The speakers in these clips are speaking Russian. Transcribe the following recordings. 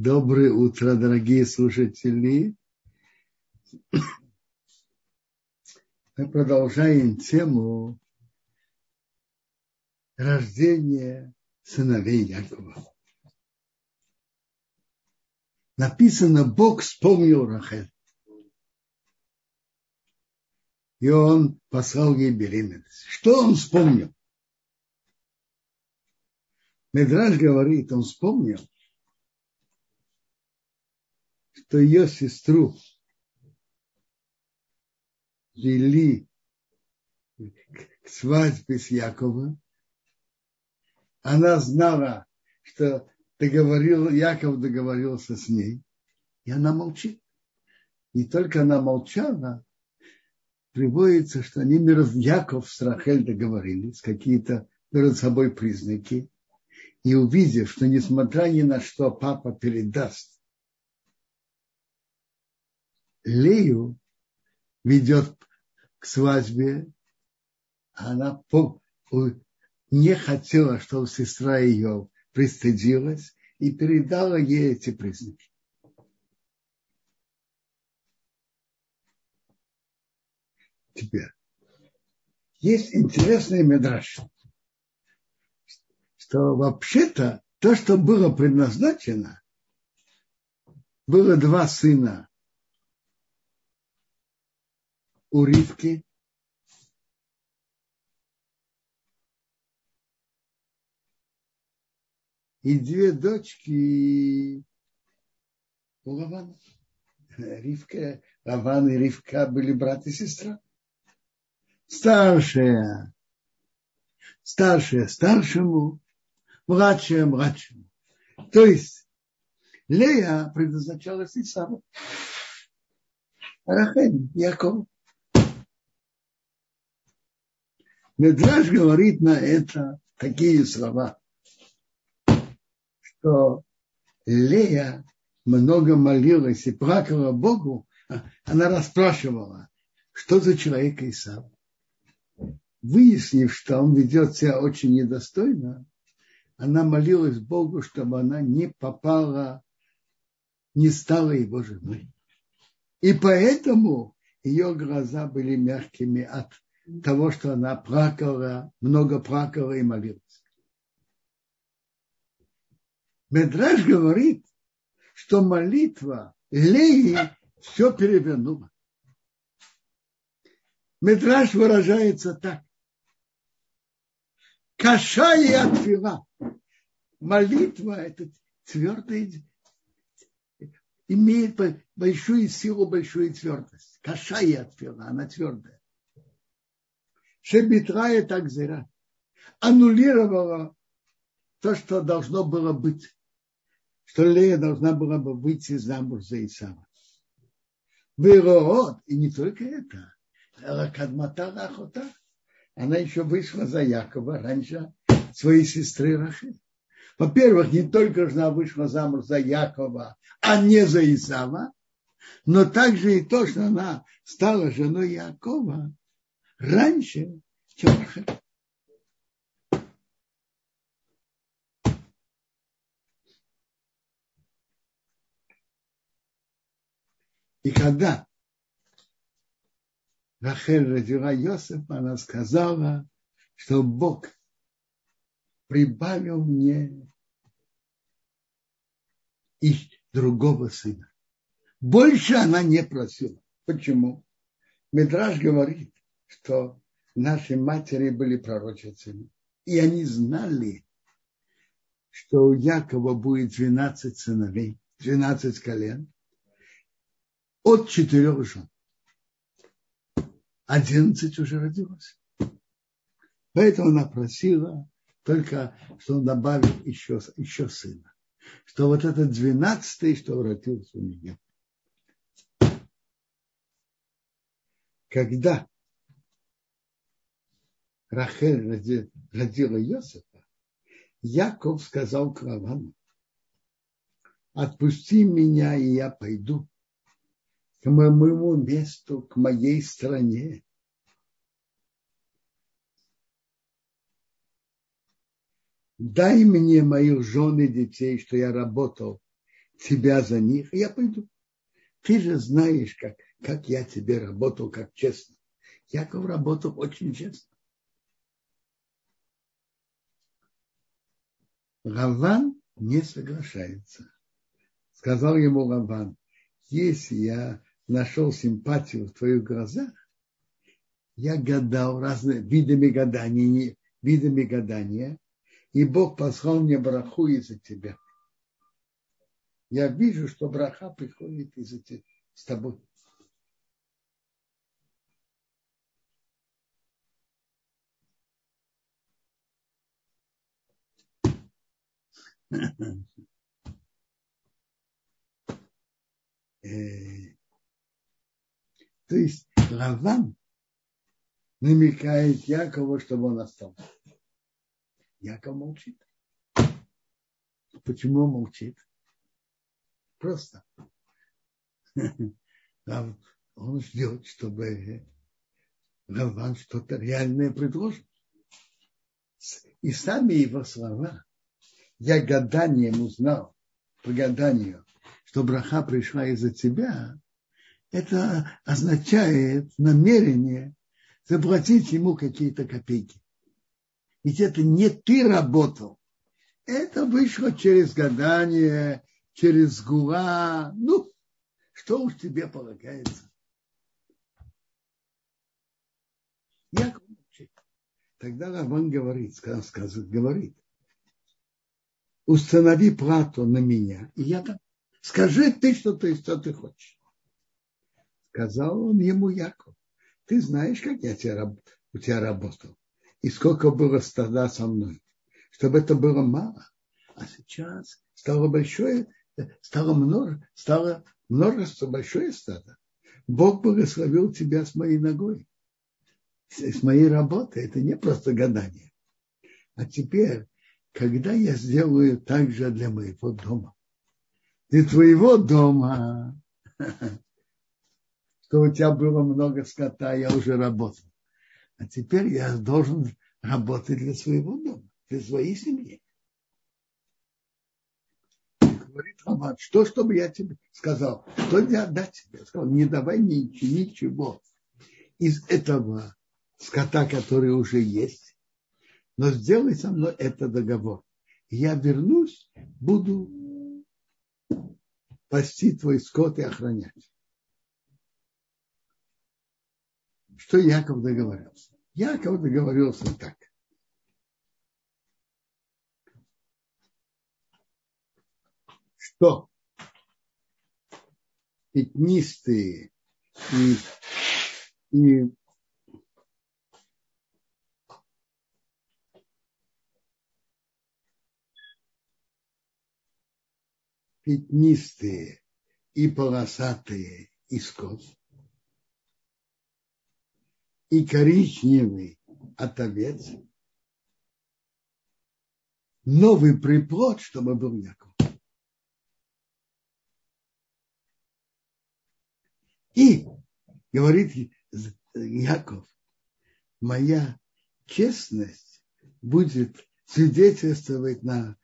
Доброе утро, дорогие слушатели. Мы продолжаем тему рождения сыновей Якова. Написано, Бог вспомнил Рахель. И он послал ей беременность. Что он вспомнил? Медраж говорит, он вспомнил, что ее сестру вели к свадьбе с Яковом. Она знала, что договорил, Яков договорился с ней, и она молчит. Не только она молчала, приводится, что они, Яков с Рахель договорились, какие-то перед собой признаки, и увидев, что несмотря ни на что папа передаст Лею ведет к свадьбе, она не хотела, чтобы сестра ее пристыдилась и передала ей эти признаки. Теперь, есть интересный медраж, что вообще-то то, что было предназначено, было два сына у Ривки. И две дочки у Лавана. Ривка, Лаван и Ривка были брат и сестра. Старшая, старшая старшему, младшая младшему. То есть Лея предназначалась Исаву. Рахель, Яков. Медраж говорит на это такие слова, что Лея много молилась и плакала Богу, она расспрашивала, что за человек Исав. Выяснив, что он ведет себя очень недостойно, она молилась Богу, чтобы она не попала, не стала его женой. И поэтому ее глаза были мягкими от того, что она плакала, много плакала и молилась. Медраж говорит, что молитва Леи все перевернула. Медраж выражается так. Каша и отфила. Молитва – это твердая, имеет большую силу, большую твердость. Каша и отфила, она твердая. Шебитрая так зира. Аннулировала то, что должно было быть. Что Лея должна была бы выйти замуж за Исава. Вероот, и не только это. Кадмата охота. Она еще вышла за Якова раньше своей сестры Рахи. Во-первых, не только она вышла замуж за Якова, а не за Исава, но также и то, что она стала женой Якова, раньше, чем. И когда Рахель родила Йосифа, она сказала, что Бог прибавил мне и другого сына. Больше она не просила. Почему? Медраж говорит, что наши матери были пророчицами. И они знали, что у Якова будет 12 сыновей, 12 колен от четырех жен. 11 уже родилось. Поэтому она просила только, что он добавил еще, еще сына. Что вот этот двенадцатый, что родился у нее. Когда Рахель родила Йосифа, Яков сказал к Лавану, отпусти меня, и я пойду к моему месту, к моей стране. Дай мне моих жен и детей, что я работал тебя за них, и я пойду. Ты же знаешь, как, как я тебе работал, как честно. Яков работал очень честно. Раван не соглашается. Сказал ему Раван, если я нашел симпатию в твоих глазах, я гадал разными видами гадания, видами гадания, и Бог послал мне браху из-за тебя. Я вижу, что браха приходит из-за тебя, с тобой. то есть Раван намекает Якову, чтобы он остался. Яков молчит. Почему он молчит? Просто. Он ждет, чтобы Раван что-то реальное предложит. И сами его слова, я гаданием узнал, по гаданию, что браха пришла из-за тебя, это означает намерение заплатить ему какие-то копейки. Ведь это не ты работал. Это вышло через гадание, через гула. Ну, что уж тебе полагается. Молчит. Тогда Раван говорит, сказывает, говорит, установи плату на меня, и я там. Скажи ты, что ты, что ты хочешь. Сказал он ему Яков, ты знаешь, как я тебя, у тебя работал, и сколько было стада со мной, чтобы это было мало. А сейчас стало большое, стало, множе, стало множество, большое стадо. Бог благословил тебя с моей ногой, с моей работой. Это не просто гадание. А теперь, когда я сделаю так же для моего дома, для твоего дома, что у тебя было много скота, я уже работал. А теперь я должен работать для своего дома, для своей семьи. Говорит Роман, что, чтобы я тебе сказал, что я отдать тебе? Сказал, не давай ничего, ничего из этого скота, который уже есть, но сделай со мной этот договор. я вернусь, буду пасти твой скот и охранять. Что Яков договорился? Яков договорился так. Что пятнистые и, и пятнистые и полосатые искос, и коричневый от овец, новый приплод, чтобы был Яков. И говорит Яков, моя честность будет свидетельствовать на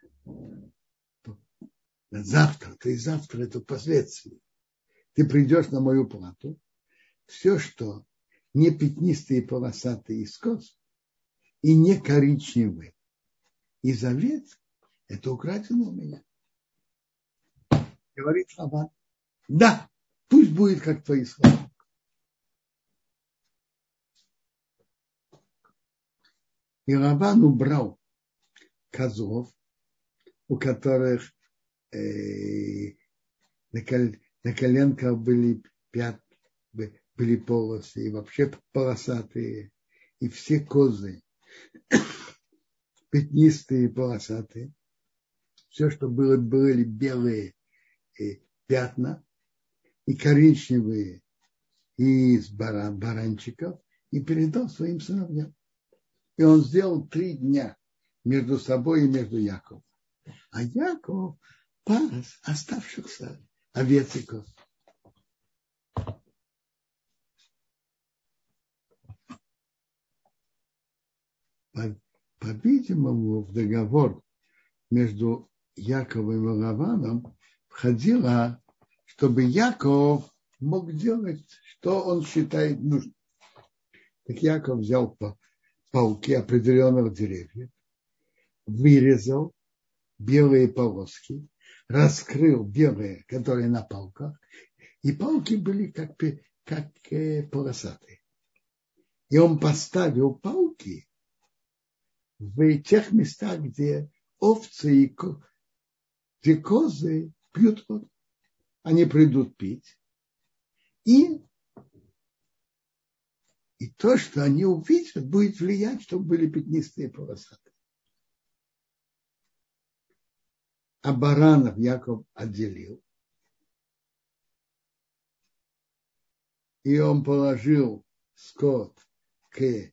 завтра, есть завтра это последствия. Ты придешь на мою плату, все, что не пятнистый и полосатый искос, и не коричневый из овец, это украдено у меня. Говорит Лаван, да, пусть будет как твои слова. И Лаван убрал козлов, у которых э, на, кол, на коленках были, пят, были полосы, и вообще полосатые, и все козы пятнистые полосатые. Все, что было, были белые э, пятна, и коричневые из баран, баранчиков, и передал своим сыновьям. И он сделал три дня между собой и между Яковом. А Яков пас оставшихся овец и коз. По-видимому, в договор между Яковом и Лаваном входило, чтобы Яков мог делать, что он считает нужным. Так Яков взял пауки определенных деревьев, вырезал белые полоски, раскрыл белые, которые на палках, и палки были как, как э, полосатые. И он поставил палки в тех местах, где овцы и где козы пьют воду. Они придут пить. И, и то, что они увидят, будет влиять, чтобы были пятнистые полосатые. А баранов Яков отделил. И он положил скот к э,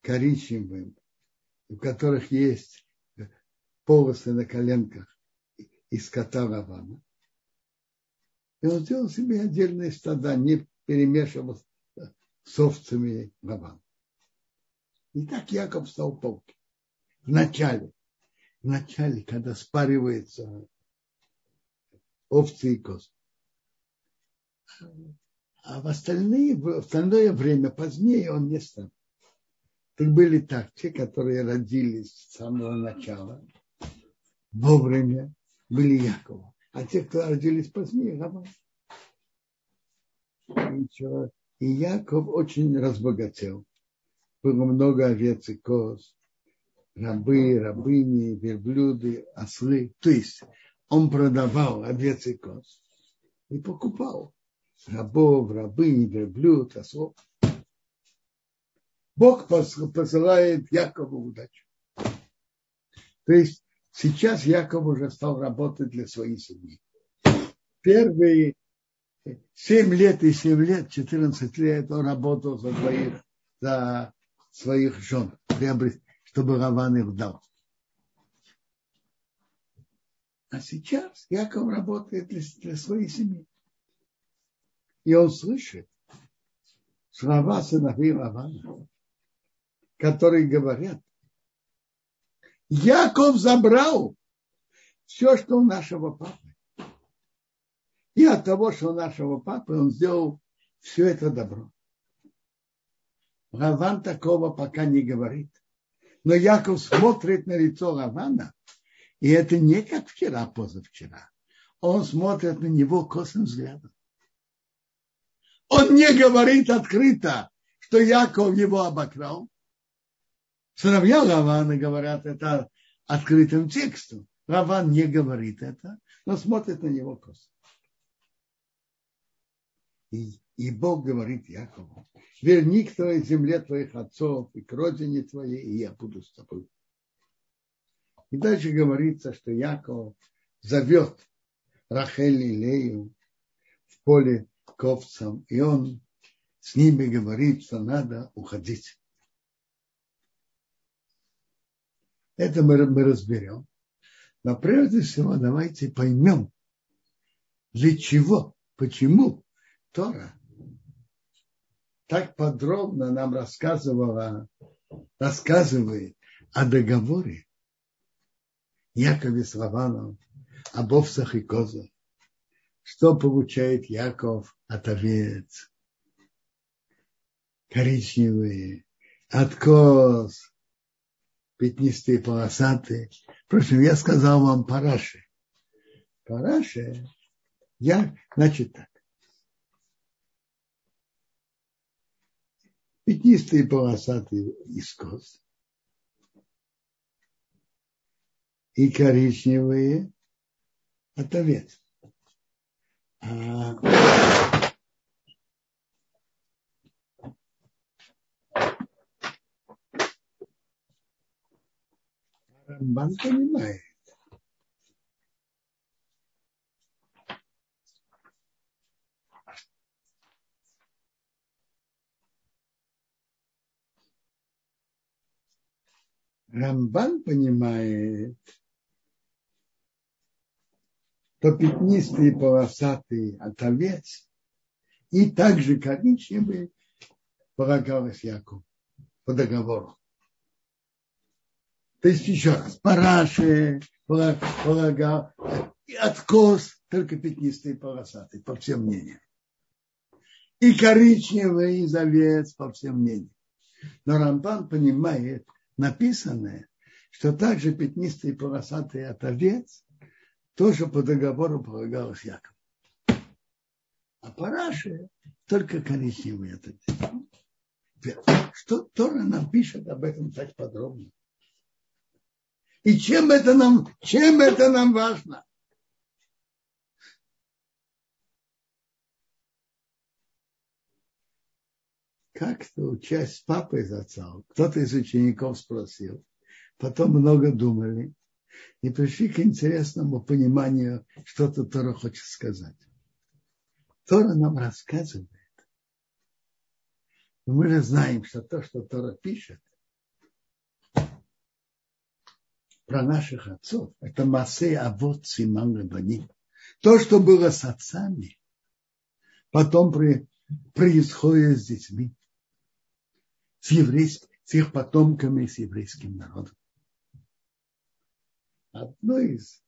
коричневым, у которых есть полосы на коленках из кота Равана. И он сделал себе отдельные стада, не перемешивал с овцами Равана. И так Яков стал полки. В начале, в начале, когда спаривается овцы и козы. А в, остальные, в остальное время, позднее он не стал. Так были так, те, которые родились с самого начала, вовремя, были Якова. А те, кто родились позднее, Раван. И, Яков очень разбогател. Было много овец и коз, рабы, рабыни, верблюды, ослы. То есть он продавал овец и коз и покупал рабов, рабынь, верблюд, ослов. Бог посылает Якову удачу. То есть Сейчас Яков уже стал работать для своей семьи. Первые 7 лет и 7 лет, 14 лет он работал за, своих, за своих жен, чтобы Раван их дал. А сейчас Яков работает для, своей семьи. И он слышит слова сыновей Равана, которые говорят, Яков забрал все, что у нашего папы. И от того, что у нашего папы, он сделал все это добро. Раван такого пока не говорит. Но Яков смотрит на лицо Равана, и это не как вчера, позавчера. Он смотрит на него косым взглядом. Он не говорит открыто, что Яков его обокрал, Сыновья Равана говорят это открытым текстом. Раван не говорит это, но смотрит на него косо. И Бог говорит Якову, верни к твоей земле твоих отцов и к родине твоей, и я буду с тобой. И дальше говорится, что Яков зовет Рахель и Лею в поле к овцам, и он с ними говорит, что надо уходить. Это мы, мы разберем. Но прежде всего давайте поймем, для чего, почему Тора так подробно нам рассказывала, рассказывает о договоре Якове с Лаваном, об овцах и козах. Что получает Яков от овец? Коричневые, от коз, пятнистые, полосатые. Впрочем, я сказал вам параши. Параши, я, значит так. Пятнистые, полосатые из коз. И коричневые от овец. А Рамбан понимает. Рамбан понимает, то пятнистые полосатые от овец и также коричневые полагалось Яку по договору. То есть еще раз, Параши полагал, и откос только пятнистый и полосатый, по всем мнениям. И коричневый, и овец, по всем мнениям. Но Рамбан понимает написанное, что также пятнистый и полосатый от овец тоже по договору полагалось Якову. А параши только овец. Что Тора нам пишет об этом так подробно? И чем это нам, чем это нам важно? Как-то учась с папой зацал, кто-то из учеников спросил, потом много думали и пришли к интересному пониманию, что-то Тора хочет сказать. Тора нам рассказывает. Мы же знаем, что то, что Тора пишет, про наших отцов, это Масе Авод Симан Рабани. То, что было с отцами, потом при, происходит с детьми, с, еврейским, с их потомками, с еврейским народом. Одно из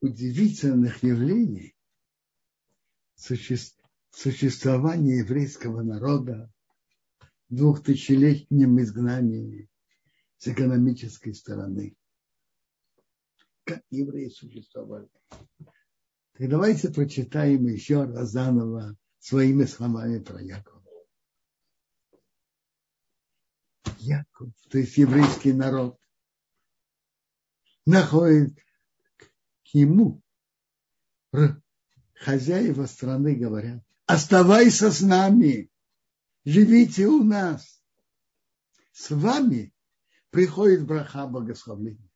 удивительных явлений существования еврейского народа в двухтысячелетнем изгнании с экономической стороны. Как евреи существовали. Так давайте прочитаем еще раз заново своими словами про Якова. Яков, то есть еврейский народ, находит к ему хозяева страны говорят, оставайся с нами, живите у нас. С вами приходит браха благословления.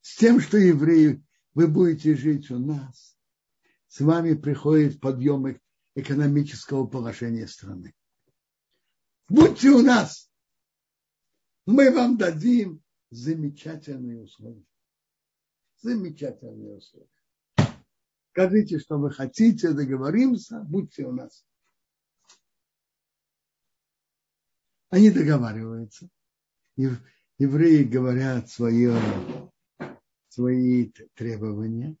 С тем, что евреи, вы будете жить у нас, с вами приходит подъем экономического положения страны. Будьте у нас, мы вам дадим замечательные условия. Замечательные условия. Скажите, что вы хотите, договоримся, будьте у нас. Они договариваются. Евреи говорят свое, свои требования,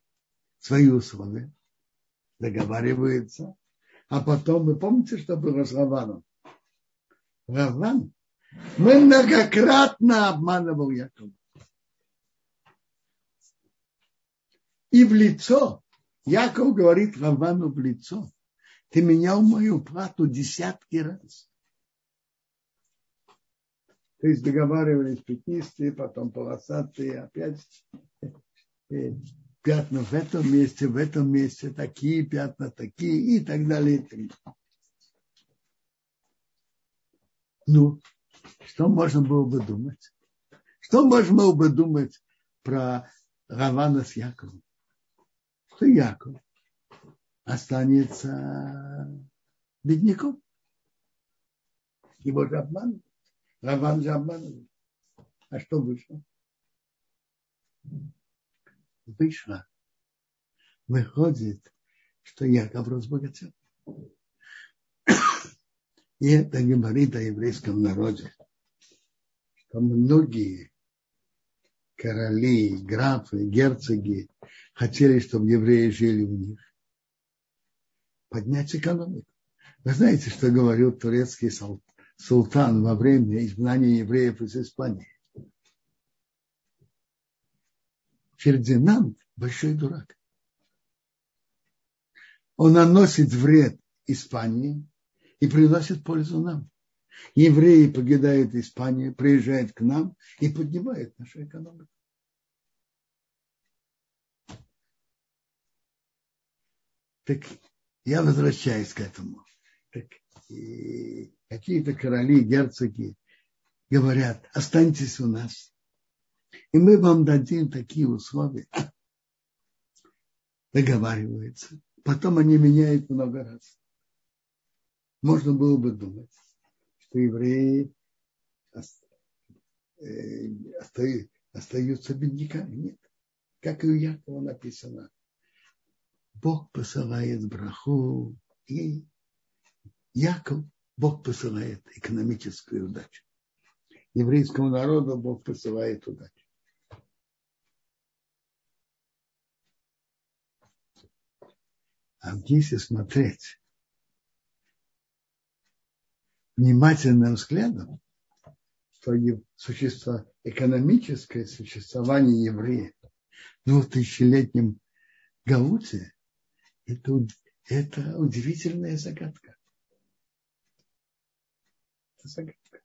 свои условия, договариваются. А потом, вы помните, что было с Раваном? Раван многократно обманывал Якова. И в лицо, Яков говорит Равану в лицо, ты менял мою плату десятки раз. То есть договаривались пятнистые, потом полосатые, опять пятна в этом месте, в этом месте, такие пятна, такие и так далее. Ну, что можно было бы думать? Что можно было бы думать про Равана с Яковом? Что Яков останется бедняком. Его же обманут. Раван же обманывает. А что вышло? Вышло. Выходит, что Яков разбогател. И это говорит о еврейском народе, что многие короли, графы, герцоги хотели, чтобы евреи жили у них. Поднять экономику. Вы знаете, что говорил турецкий султан во время изгнания евреев из Испании? Фердинанд большой дурак. Он наносит вред Испании, и приносит пользу нам. Евреи покидают Испанию, приезжают к нам и поднимают нашу экономику. Так я возвращаюсь к этому. Так, какие-то короли, герцоги говорят, останьтесь у нас, и мы вам дадим такие условия. Договариваются. Потом они меняют много раз можно было бы думать, что евреи э, остаются бедняками. Нет. Как и у Якова написано, Бог посылает браху, и Яков, Бог посылает экономическую удачу. Еврейскому народу Бог посылает удачу. А если смотреть внимательным взглядом, то существо, экономическое существование еврея в двухтысячелетнем Гауте это, это удивительная загадка. Это загадка.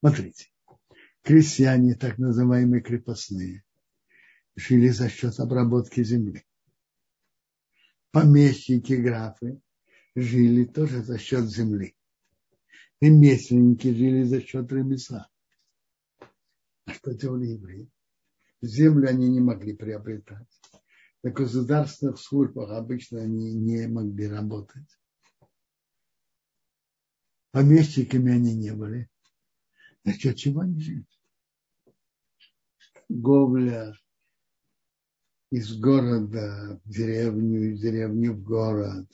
Смотрите, крестьяне, так называемые крепостные, жили за счет обработки земли. Помещики, графы жили тоже за счет земли. Ремесленники жили за счет ремесла. А что делали евреи? Землю они не могли приобретать. На государственных службах обычно они не могли работать. Помещиками они не были. За счет чего они жили? Говля, из города в деревню, из деревни в город.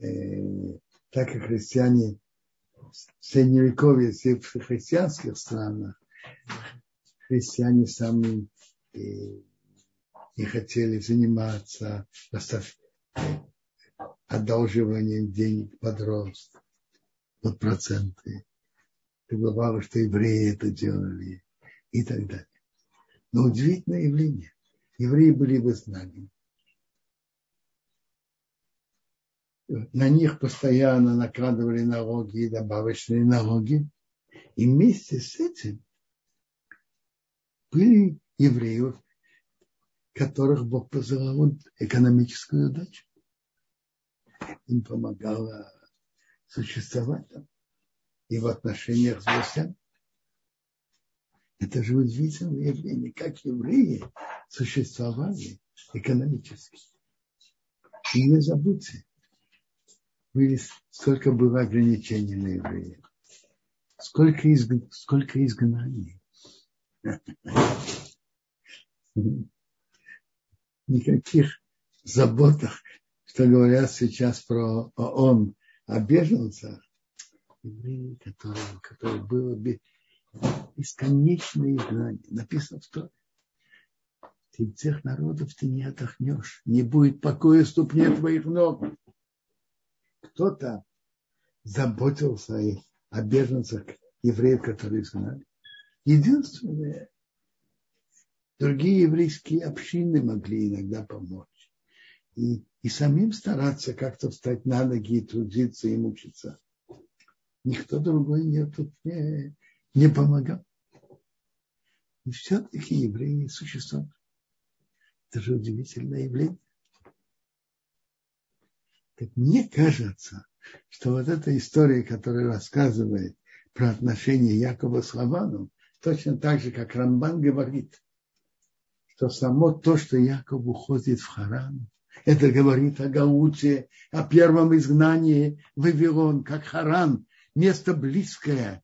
Э, так как христиане в средневековье, в христианских странах, христиане сами э, не хотели заниматься одалживанием денег под рост, под проценты. И бывало, что евреи это делали и так далее. Но удивительное явление евреи были в изгнании. На них постоянно накладывали налоги и добавочные налоги. И вместе с этим были евреи, которых Бог посылал экономическую удачу. Им помогало существовать там и в отношениях с властями. Это же удивительное явление, как евреи существовали экономически. И не забудьте, были, сколько было ограничений на евреев, сколько, изг, сколько изгнаний. Никаких заботах, что говорят сейчас про ООН о беженцах, евреи, которые, которые было бесконечное изгнание. Написано в Торе ты всех народов ты не отдохнешь, не будет покоя ступне твоих ног. Кто-то заботился о беженцах евреев, которые изгнали. Единственное, другие еврейские общины могли иногда помочь. И, и самим стараться как-то встать на ноги и трудиться и мучиться. Никто другой не, тут не, не помогал. И все-таки евреи существуют. Это же удивительное явление. Так мне кажется, что вот эта история, которая рассказывает про отношения Якова с Лаваном, точно так же, как Рамбан говорит, что само то, что Яков уходит в Харан, это говорит о Гауте, о первом изгнании Вавилон, как Харан, место близкое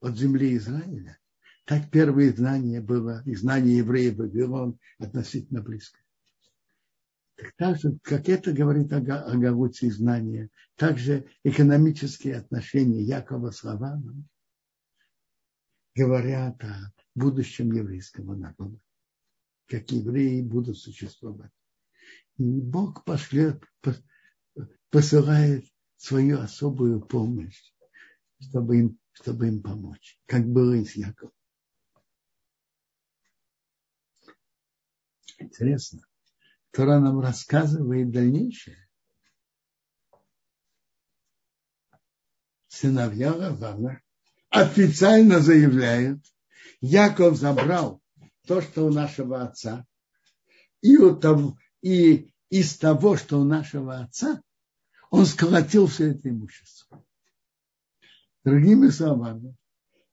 от земли Израиля так первое знание было, и знание евреев Вавилон относительно близко. Так, же, как это говорит о, о Гавуте знания, также экономические отношения Якова с Лаваном говорят о будущем еврейского народа, как евреи будут существовать. И Бог пошлет, посылает свою особую помощь, чтобы им, чтобы им помочь, как было и с Яковом. Интересно. Тора нам рассказывает дальнейшее. Сыновья Лавана официально заявляют, Яков забрал то, что у нашего отца, и, у того, и из того, что у нашего отца, он сколотил все это имущество. Другими словами,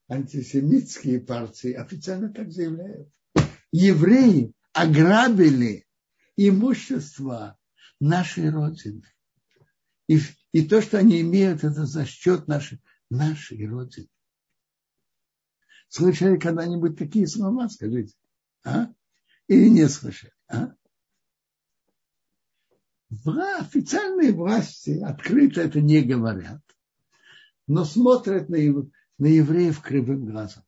антисемитские партии официально так заявляют. Евреи ограбили имущество нашей Родины. И, и то, что они имеют, это за счет нашей, нашей Родины. Слышали когда-нибудь такие слова, скажите? А? Или не слышали? А? Официальные власти открыто это не говорят, но смотрят на, на евреев кривым глазом.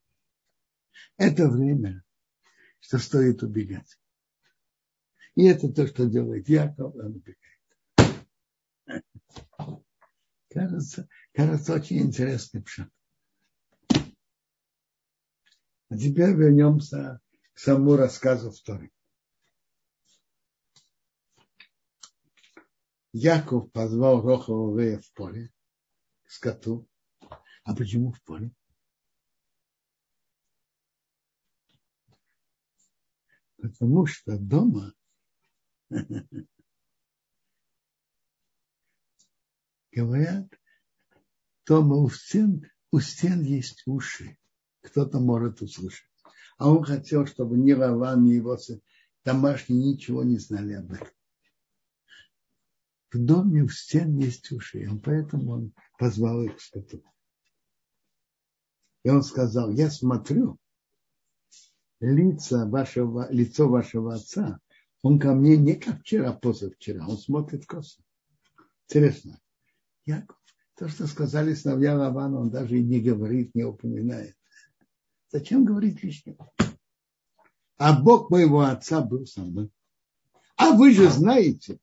Это время что стоит убегать. И это то, что делает Яков, он убегает. Кажется, кажется, очень интересный пшат. А теперь вернемся к самому рассказу второй. Яков позвал Рохова в поле, к скоту. А почему в поле? Потому что дома говорят, дома у стен, у стен есть уши. Кто-то может услышать. А он хотел, чтобы ни Раван, ни его домашние ничего не знали об этом. В доме у стен есть уши, и поэтому он позвал их к. И он сказал, я смотрю, лица вашего, лицо вашего отца, он ко мне не как вчера, позавчера, он смотрит косо. Интересно. Яков, то, что сказали сыновья Лавана, он даже и не говорит, не упоминает. Зачем говорить лишнего? А Бог моего отца был со мной. А вы же знаете,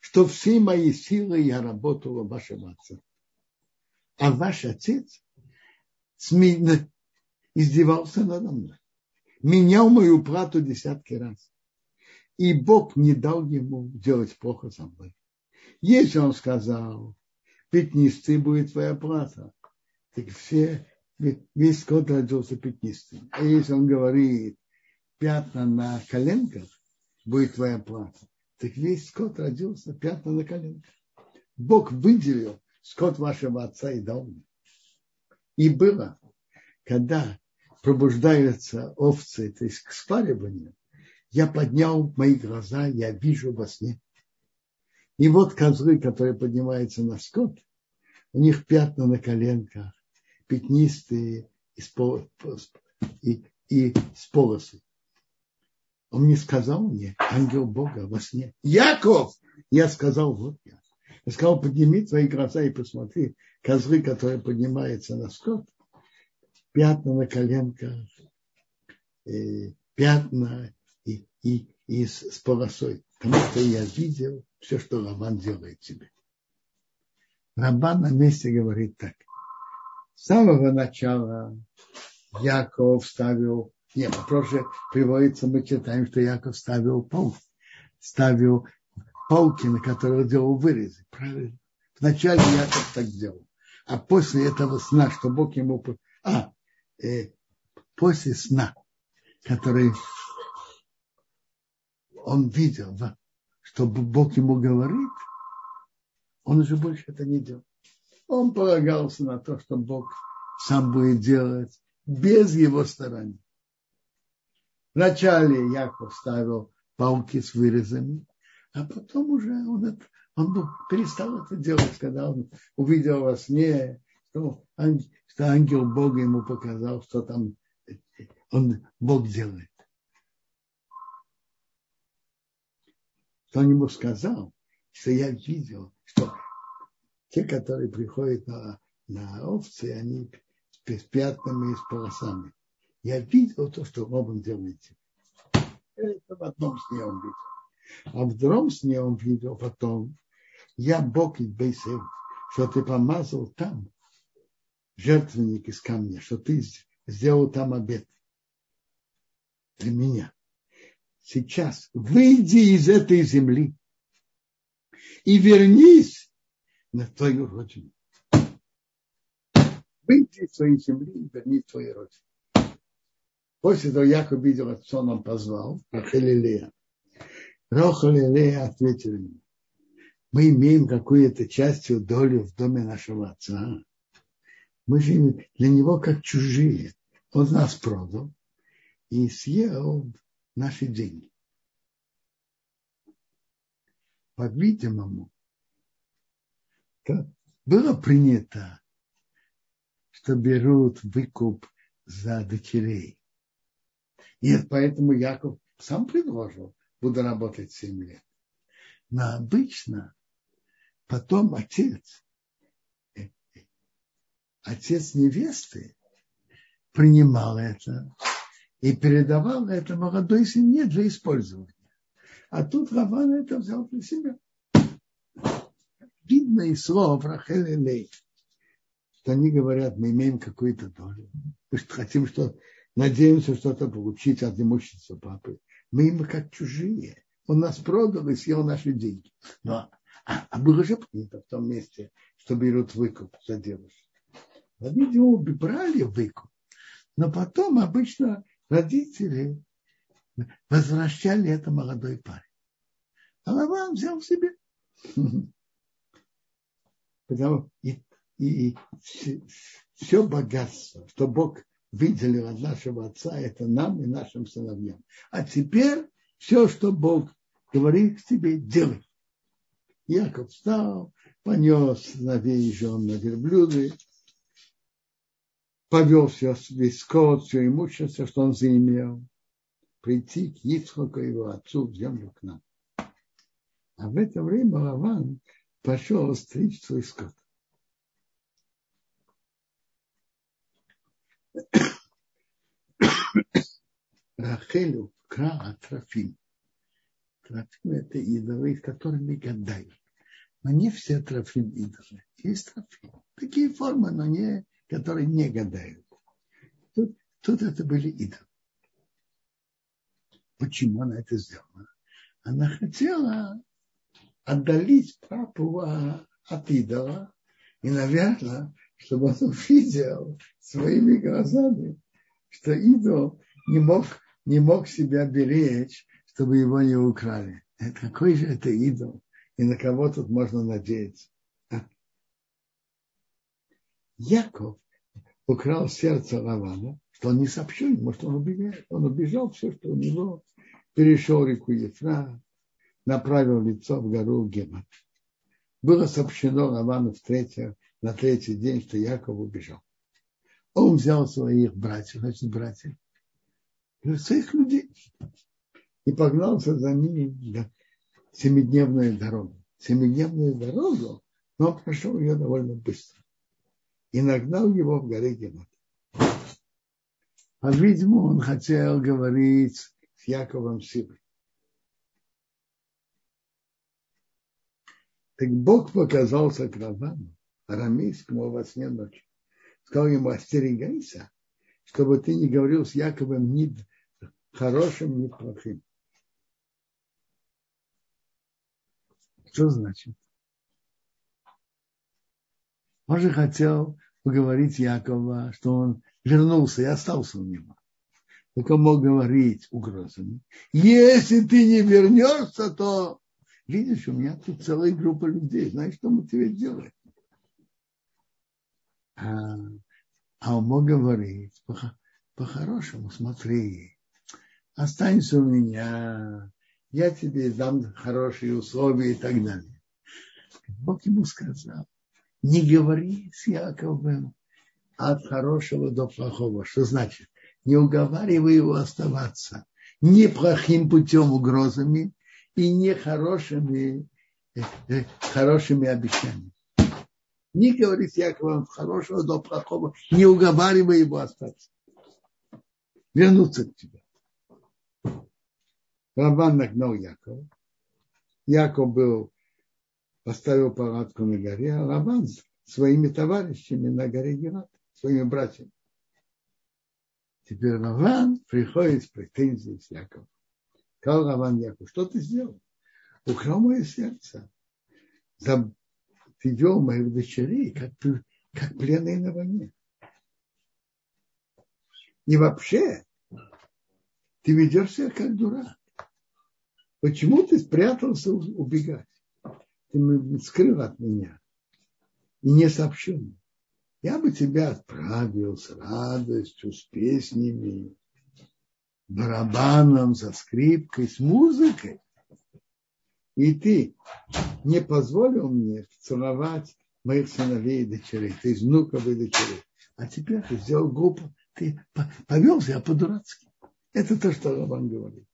что все мои силы я работала вашего отца. А ваш отец издевался надо мной. Менял мою плату десятки раз. И Бог не дал ему делать плохо со мной. Если он сказал, пятнистый будет твоя плата, так все, весь скот родился пятнистым. А если он говорит, пятна на коленках будет твоя плата, так весь скот родился пятна на коленках. Бог выделил скот вашего отца и дал мне. И было, когда пробуждаются овцы, то есть к спариванию, я поднял мои глаза, я вижу во сне. И вот козлы, которые поднимаются на скот, у них пятна на коленках, пятнистые и с, пол, и, и с полосы. Он мне сказал мне, ангел Бога во сне, Яков! Я сказал, вот я. Я сказал, подними твои глаза и посмотри, козлы, которые поднимаются на скот, пятна на коленках, э, пятна и, и, с, с полосой. Потому что я видел все, что Раман делает тебе. Раман на месте говорит так. С самого начала Яков ставил, нет, проще приводится, мы читаем, что Яков ставил пол, ставил палки, на которых делал вырезы. Правильно? Вначале Яков так делал. А после этого сна, что Бог ему... А, э, после сна, который он видел, что Бог ему говорит, он уже больше это не делал. Он полагался на то, что Бог сам будет делать без его старания. Вначале Яков ставил палки с вырезами, а потом уже он, это, он перестал это делать, когда он увидел во сне, что, что ангел Бога ему показал, что там он, Бог делает. Что он ему сказал, что я видел, что те, которые приходят на, на овцы, они с пятнами и с полосами. Я видел то, что Робин делает. Это в одном сне он видел. А в другом сне он видел потом, я Бог из Бейсев, что ты помазал там жертвенник из камня, что ты сделал там обед для меня. Сейчас выйди из этой земли и вернись на твою родину. Выйди из своей земли и вернись в твою родину. После того, Яков видел, отца он позвал, Рахель и Лея. Рахель и Лея ответили ему, мы имеем какую-то частью долю в доме нашего отца. Мы же для него как чужие. Он нас продал и съел наши деньги. По-видимому, было принято, что берут выкуп за дочерей. И поэтому Яков сам предложил, буду работать 7 лет. Но обычно потом отец, э, э, отец невесты принимал это и передавал это молодой семье для использования. А тут Раван это взял для себя. Видно из слов Рахель и Лей, что они говорят, мы имеем какую-то долю. Мы хотим, что надеемся что-то получить от имущества папы. Мы им как чужие. Он нас продал и съел наши деньги. Но, а, а было же принято в том месте, что берут выкуп за девушку. А, видимо, брали выкуп. Но потом обычно родители возвращали это молодой парень. А Лаван взял себе. Потому и, и, и все богатство, что Бог выделил от нашего отца, это нам и нашим сыновьям. А теперь все, что Бог говорит к тебе, делай. Яков встал, понес сыновей и жен на верблюды, повел все, весь скот, все имущество, что он заимел, прийти к Ицхоку его отцу в землю к нам. А в это время Лаван пошел стричь свой скот. Рахелю кра трофим. Трофим – это идолы, которыми гадают. Но не все трофим идолы. Есть трофим. Такие формы, но не, которые не гадают. Тут, тут это были идолы. Почему она это сделала? Она хотела отдалить папу от идола. И, наверное, чтобы он увидел своими глазами, что идол не мог, не мог себя беречь, чтобы его не украли. Это какой же это идол? И на кого тут можно надеяться? Яков украл сердце Лавана, что он не сообщил ему, что он убегает. Он убежал все, что у него, перешел реку Ефра, направил лицо в гору Гемат. Было сообщено Лавану в третье, на третий день, что Яков убежал. Он взял своих братьев, значит, братьев, своих людей, и погнался за ними да, семидневную дорогу. Семидневную дорогу, но он прошел ее довольно быстро. И нагнал его в горе Гемат. А, видимо, он хотел говорить с Яковом силой. Так Бог показался к Равану, арамейскому во сне ночи. Сказал ему, остерегайся, чтобы ты не говорил с Яковом ни хорошим, ни плохим. Что значит? Он же хотел поговорить Якова, что он вернулся и остался у него. Он мог говорить угрозами. Если ты не вернешься, то видишь, у меня тут целая группа людей, знаешь, что мы тебе делаем? А, а он мог говорить по-хорошему, смотри, останься у меня, я тебе дам хорошие условия и так далее. Бог ему сказал, не говори с Яковом от хорошего до плохого. Что значит? Не уговаривай его оставаться не плохим путем угрозами, и не хорошими, э, э, хорошими обещаниями. Не говорит Яков хорошего до плохого, не уговаривай его остаться. Вернуться к тебе. Рабан нагнал Якова. Яков был, поставил палатку на горе, а Рабан своими товарищами на горе Герат, своими братьями. Теперь Раван приходит с претензией с Яковом. Сказал Раван Яку, что ты сделал? Украл мое сердце. Ты вел моих дочерей, как, как пленные на войне. И вообще, ты ведешь себя как дурак. Почему ты спрятался убегать? Ты скрыл от меня и не сообщил мне. Я бы тебя отправил с радостью, с песнями, барабаном, со скрипкой, с музыкой. И ты не позволил мне целовать моих сыновей и дочерей, то есть внуков и дочерей. А теперь ты сделал глупо, ты повел себя по-дурацки. Это то, что Рабан говорит.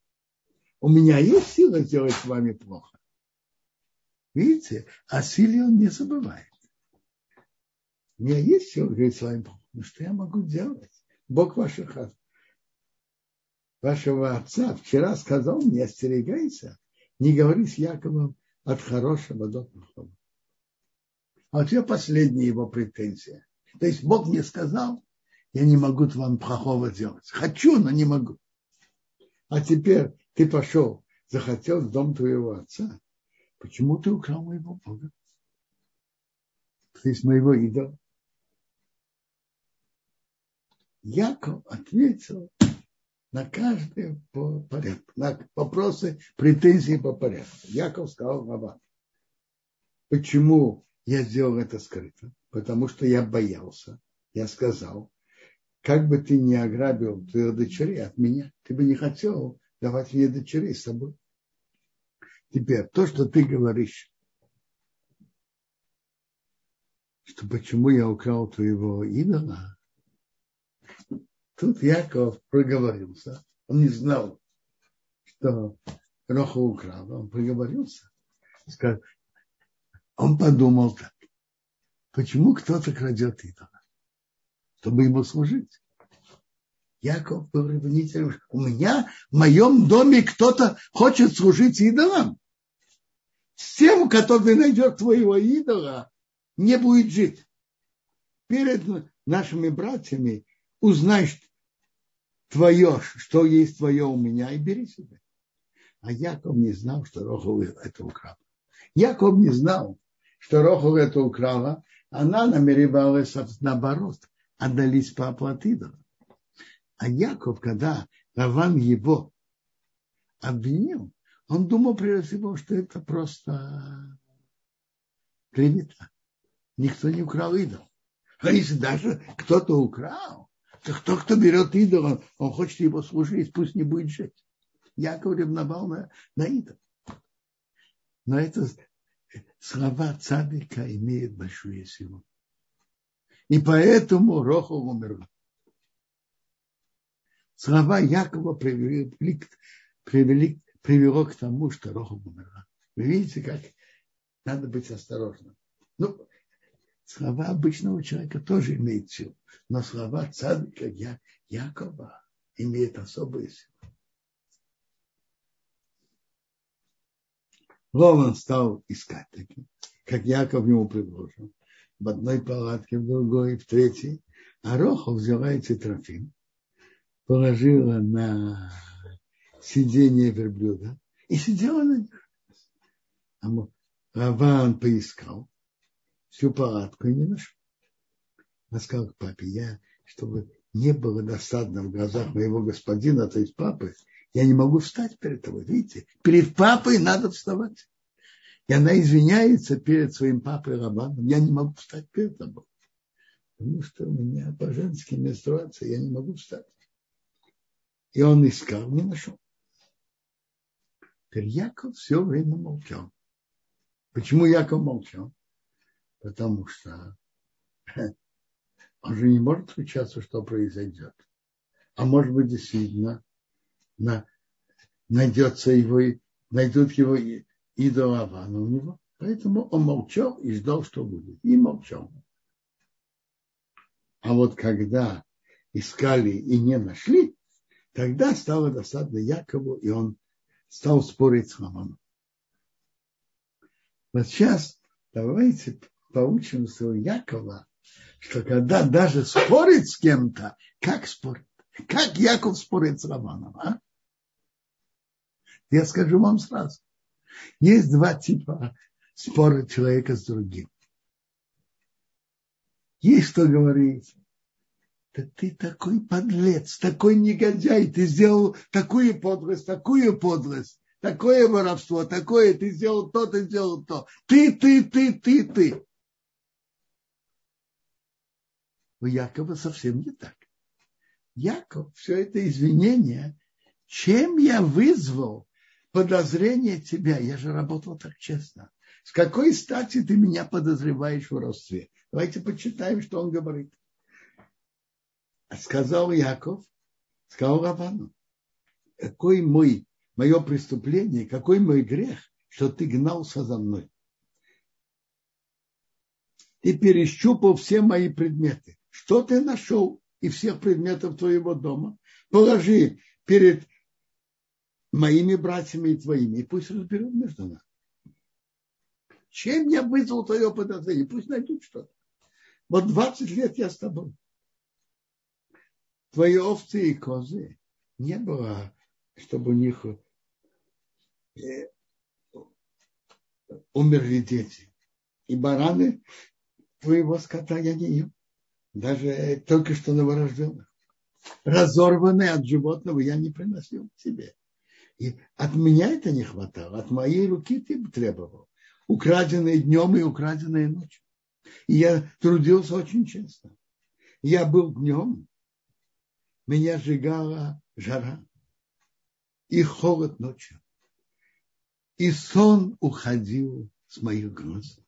У меня есть сила сделать с вами плохо. Видите, о силе он не забывает. У меня есть сила говорить с вами плохо. Ну что я могу делать? Бог ваших вашего отца вчера сказал мне, остерегайся, не говори с Яковом от хорошего до плохого. А у тебя последняя его претензия. То есть Бог мне сказал, я не могу вам плохого сделать. Хочу, но не могу. А теперь ты пошел, захотел в дом твоего отца. Почему ты украл моего Бога? Ты есть моего идола. Яков ответил на каждый по порядку, на вопросы, претензии по порядку. Яков сказал Лаван, почему я сделал это скрыто? Потому что я боялся. Я сказал, как бы ты не ограбил твоих дочерей от меня, ты бы не хотел давать мне дочерей с собой. Теперь то, что ты говоришь, что почему я украл твоего идола, тут Яков проговорился. Он не знал, что Роха украл. Он проговорился. Он подумал так. Почему кто-то крадет идола? Чтобы ему служить. Яков был ревнителем. У меня в моем доме кто-то хочет служить идолам. С тем, который найдет твоего идола, не будет жить. Перед нашими братьями узнай твое, что есть твое у меня, и бери себе. А Яков не знал, что Рохов это украл. Яков не знал, что Рохов это украла. Она намеревалась наоборот, отдались по оплатидам. А Яков, когда Раван его обвинил, он думал прежде всего, что это просто клевета никто не украл идол. А если даже кто-то украл, то кто, кто берет идол, он, он хочет его служить, пусть не будет жить. Яков ревновал на, на идол. Но это слова цадика имеют большую силу. И поэтому Рохов умерла. Слова Якова привели, привели, привело к тому, что Рохов умерла. Вы видите, как надо быть осторожным. Ну, слова обычного человека тоже имеют силу, но слова цадика Я, Якова имеют особую силу. Лован стал искать такие, как Яков ему предложил. В одной палатке, в другой, в третьей. А Рохов взяла эти трофим, положила на сиденье верблюда и сидела на них. А Раван поискал, всю палатку и не нашел. Она сказала к папе, я, чтобы не было досадно в глазах моего господина, то есть папы, я не могу встать перед тобой. Видите, перед папой надо вставать. И она извиняется перед своим папой Рабаном. Я не могу встать перед тобой. Потому что у меня по-женски менструация, я не могу встать. И он искал, не нашел. Теперь Яков все время молчал. Почему Яков молчал? потому что он же не может случаться, что произойдет. А может быть, действительно, на, найдется его, найдут его идол Авана у него. Поэтому он молчал и ждал, что будет. И молчал. А вот когда искали и не нашли, тогда стало досадно Якову, и он стал спорить с Лаваном. Вот сейчас давайте поучимся у Якова, что когда даже спорит с кем-то, как спорит? Как Яков спорит с Романом? А? Я скажу вам сразу. Есть два типа спора человека с другим. Есть что говорить. Да ты такой подлец, такой негодяй, ты сделал такую подлость, такую подлость, такое воровство, такое, ты сделал то, ты сделал то. Ты, ты, ты, ты, ты. У Якова совсем не так. Яков, все это извинение, чем я вызвал подозрение тебя? Я же работал так честно. С какой стати ты меня подозреваешь в родстве? Давайте почитаем, что он говорит. Сказал Яков, сказал Равану, какой мой, мое преступление, какой мой грех, что ты гнался за мной. Ты перещупал все мои предметы что ты нашел из всех предметов твоего дома, положи перед моими братьями и твоими, и пусть разберут между нами. Чем я вызвал твое подозрение? Пусть найдут что-то. Вот 20 лет я с тобой. Твои овцы и козы не было, чтобы у них э, умерли дети. И бараны твоего скота я не ем. Даже только что новорожденных. Разорванные от животного я не приносил к себе. И от меня это не хватало, от моей руки ты требовал. Украденные днем и украденные ночью. И я трудился очень честно. Я был днем, меня сжигала жара и холод ночью. И сон уходил с моих глаз.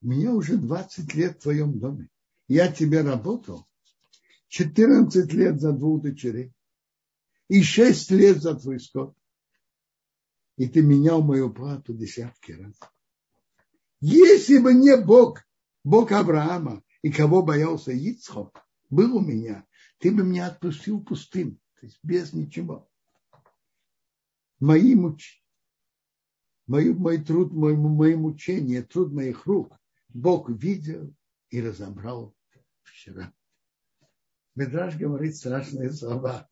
Мне уже 20 лет в твоем доме. Я тебе работал 14 лет за двух дочерей и 6 лет за твой скот. И ты менял мою плату десятки раз. Если бы не Бог, Бог Авраама, и кого боялся Ицхок, был у меня, ты бы меня отпустил пустым, то есть без ничего. Мои муч... мой, мой труд, мой, мои мучения, труд моих рук Бог видел и разобрал вчера. Медраж говорит страшные слова.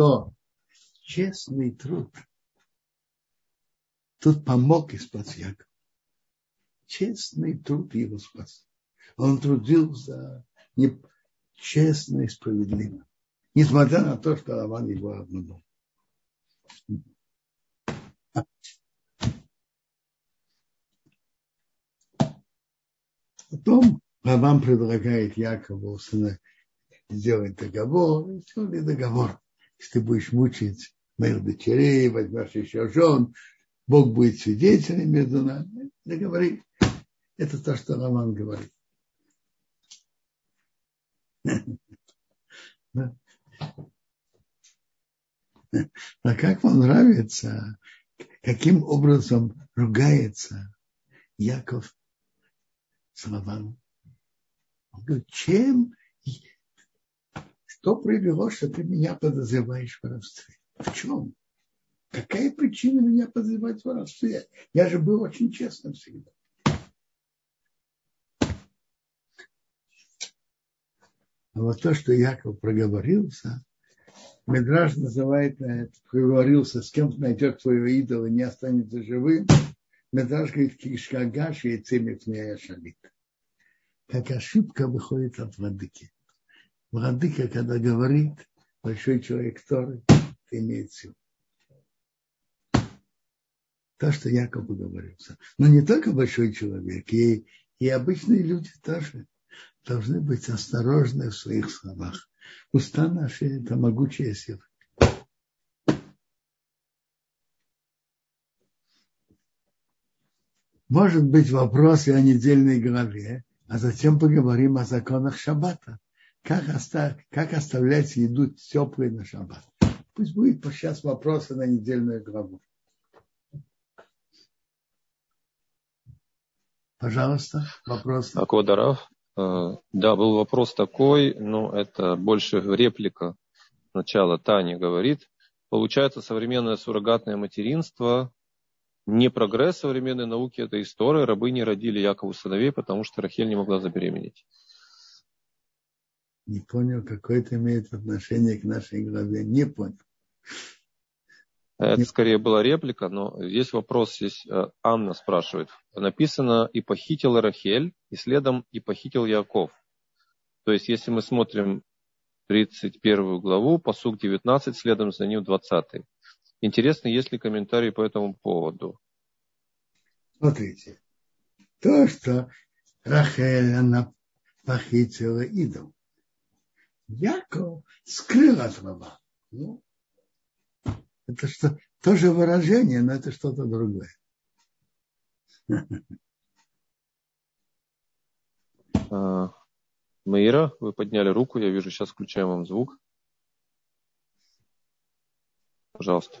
Что честный труд тут помог из-под Якова. Честный труд его спас. Он трудился не честно и справедливо. Несмотря на то, что Аван его обманул. Потом Аван предлагает Якову сделать договор, и сделали договор если ты будешь мучить моих дочерей, возьмешь еще жен, Бог будет свидетелем между нами. Договори. Это то, что Роман говорит. А как вам нравится, каким образом ругается Яков с Лаваном? Он говорит, чем что привело, что ты меня подозреваешь в воровстве? В чем? Какая причина меня подозревать в воровстве? Я же был очень честным всегда. А вот то, что Яков проговорился, Медраж называет проговорился, с кем найдет своего идола не останется живым. Медраж говорит, кишкагаш и цемик шалит. Как ошибка выходит от владыки. Владыка, когда говорит, большой человек Торы, имеет силу. То, что Яков говорился. Но не только большой человек, и, и обычные люди тоже должны быть осторожны в своих словах. Уста наши – это могучая сила. Может быть вопрос и о недельной главе, а затем поговорим о законах Шаббата как, остав, как оставлять еду теплой на шаббат. Пусть будет сейчас вопросы на недельную главу. Пожалуйста, вопрос. Аквадарав. Э, да, был вопрос такой, но это больше реплика начала Тани говорит. Получается, современное суррогатное материнство не прогресс современной науки, это история. Рабы не родили Якову сыновей, потому что Рахель не могла забеременеть не понял, какое это имеет отношение к нашей главе. Не понял. Это скорее была реплика, но здесь вопрос, здесь э, Анна спрашивает. Написано «И похитил Рахель, и следом «И похитил Яков». То есть, если мы смотрим 31 главу, посук 19, следом за ним 20. Интересно, есть ли комментарии по этому поводу? Смотрите. То, что Рахель, она похитила идол. Яков скрыл от раба. Ну, это что, тоже выражение, но это что-то другое. Маира, вы подняли руку, я вижу, сейчас включаем вам звук. пожалуйста.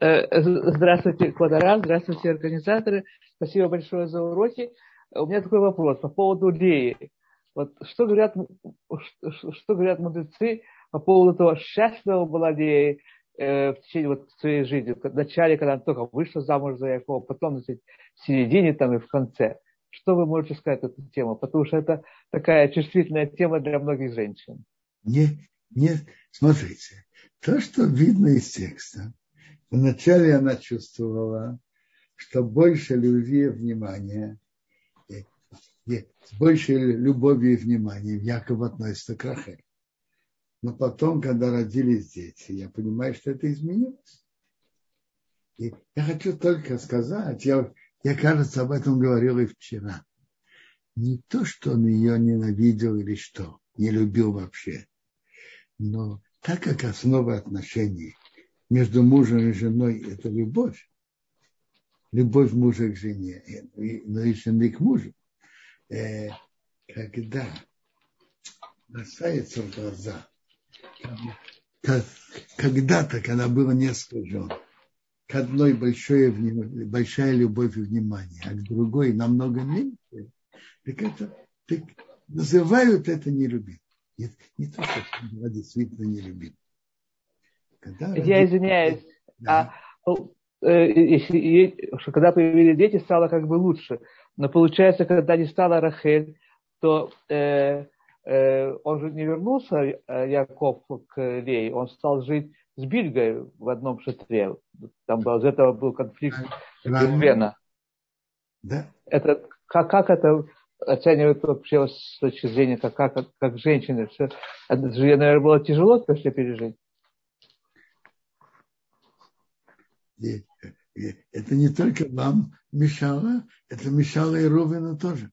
Э, здравствуйте, Квадрат, здравствуйте, организаторы. Спасибо большое за уроки. У меня такой вопрос по поводу Леи. Вот что говорят, что говорят мудрецы по поводу того, счастлива была Лея э, в течение вот своей жизни, в начале, когда она только вышла замуж за Якова, потом сказать, в середине там и в конце. Что вы можете сказать эту тему? Потому что это такая чувствительная тема для многих женщин. Не, не, смотрите, то, что видно из текста, вначале она чувствовала, что больше любви и внимания, с большей любовью и вниманием Яков относится к Рахель. Но потом, когда родились дети, я понимаю, что это изменилось. И я хочу только сказать, я я, кажется, об этом говорил и вчера. Не то, что он ее ненавидел или что, не любил вообще. Но так как основа отношений между мужем и женой – это любовь, любовь мужа к жене, но и жены к мужу, э, когда бросается в глаза, когда-то, когда было несколько жен, к одной большое, большая любовь и внимание, а к другой намного меньше, так это так называют это не любить. Нет, не то, что она действительно не любит. Когда Я родители... извиняюсь. Да. А, э, если, когда появились дети, стало как бы лучше. Но получается, когда не стала Рахель, то э, э, он же не вернулся, э, Яков, к Лей, он стал жить с Бильгой в одном шатре. Там был, из этого был конфликт Гервена. Да. Это, как, как это оценивают вообще с точки зрения, как, как, как женщины? Все, это же, наверное, было тяжело все пережить. Это не только вам мешало, это мешало и Ровину тоже.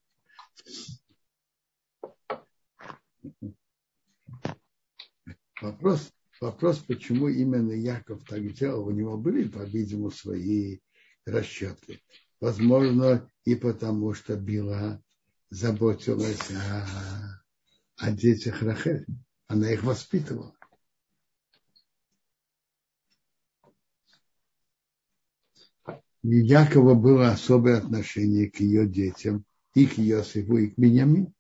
Вопрос, Вопрос, почему именно Яков так делал, у него были, по-видимому, свои расчеты. Возможно, и потому, что Била заботилась о, о детях Рахель. Она их воспитывала. Якова было особое отношение к ее детям, и к Иосифу, и к Беньямину,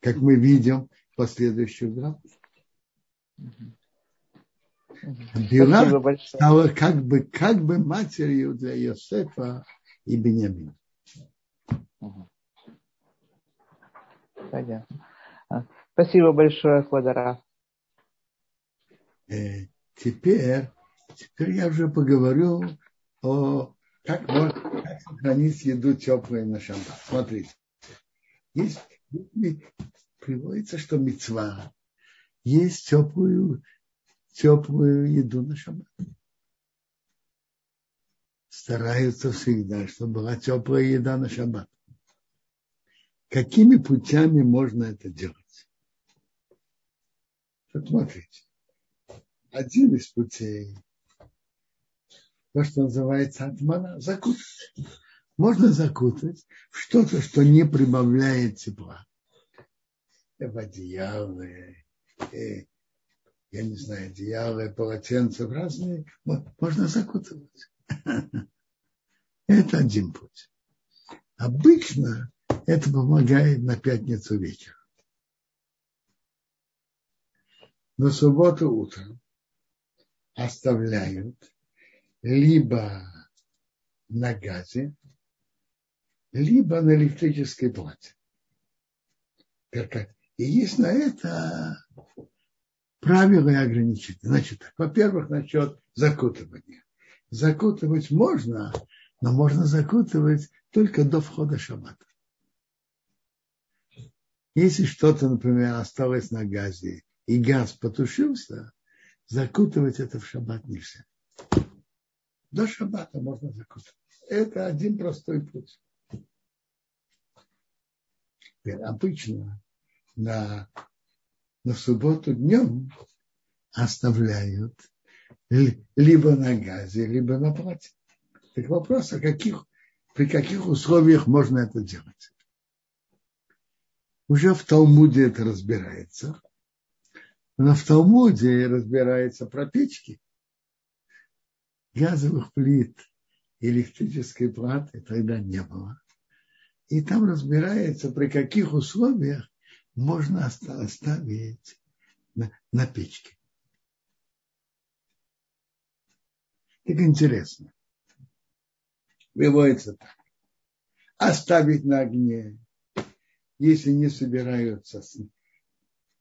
как мы видим в последующих главах. Била стала как бы, как бы матерью для Йосефа и Бениамина. Понятно. А, спасибо большое, Квадра. Э, теперь, теперь я уже поговорю о как, можно, как сохранить еду теплой на шаббат. Смотрите, есть, приводится, что мецва есть теплую теплую еду на шаббат. Стараются всегда, чтобы была теплая еда на шаббат. Какими путями можно это делать? Посмотрите. Один из путей, то, что называется атмана, закутать. Можно закутать в что-то, что не прибавляет тепла. В одеяло, э, я не знаю, одеяло, полотенца разные, можно закутывать. Это один путь. Обычно это помогает на пятницу вечером. На субботу утром оставляют либо на газе, либо на электрической плате. И есть на это правила и ограничения. Значит, во-первых, насчет закутывания. Закутывать можно, но можно закутывать только до входа шаббата. Если что-то, например, осталось на газе и газ потушился, закутывать это в шаббат нельзя. До шаббата можно закутывать. Это один простой путь. Обычно на в субботу днем оставляют либо на газе, либо на платье. Так вопрос, а каких, при каких условиях можно это делать? Уже в Талмуде это разбирается. Но в Талмуде разбирается про печки. Газовых плит электрической платы тогда не было. И там разбирается, при каких условиях можно оставить на, на печке. Так интересно. Выводится так. Оставить на огне, если не собираются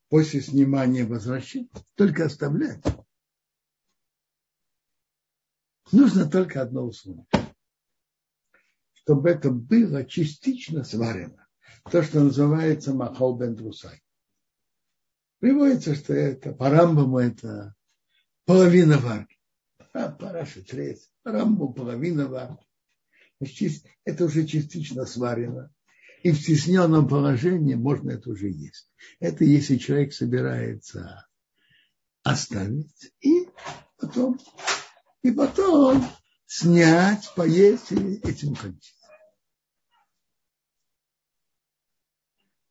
после снимания возвращать, только оставлять. Нужно только одно условие. Чтобы это было частично сварено. То, что называется махал бен трусай. Приводится, что это по Рамбаму это половина варки. А параша треть. По Рамбаму половина варки. Это уже частично сварено. И в стесненном положении можно это уже есть. Это если человек собирается оставить и потом и потом снять, поесть и этим кончить.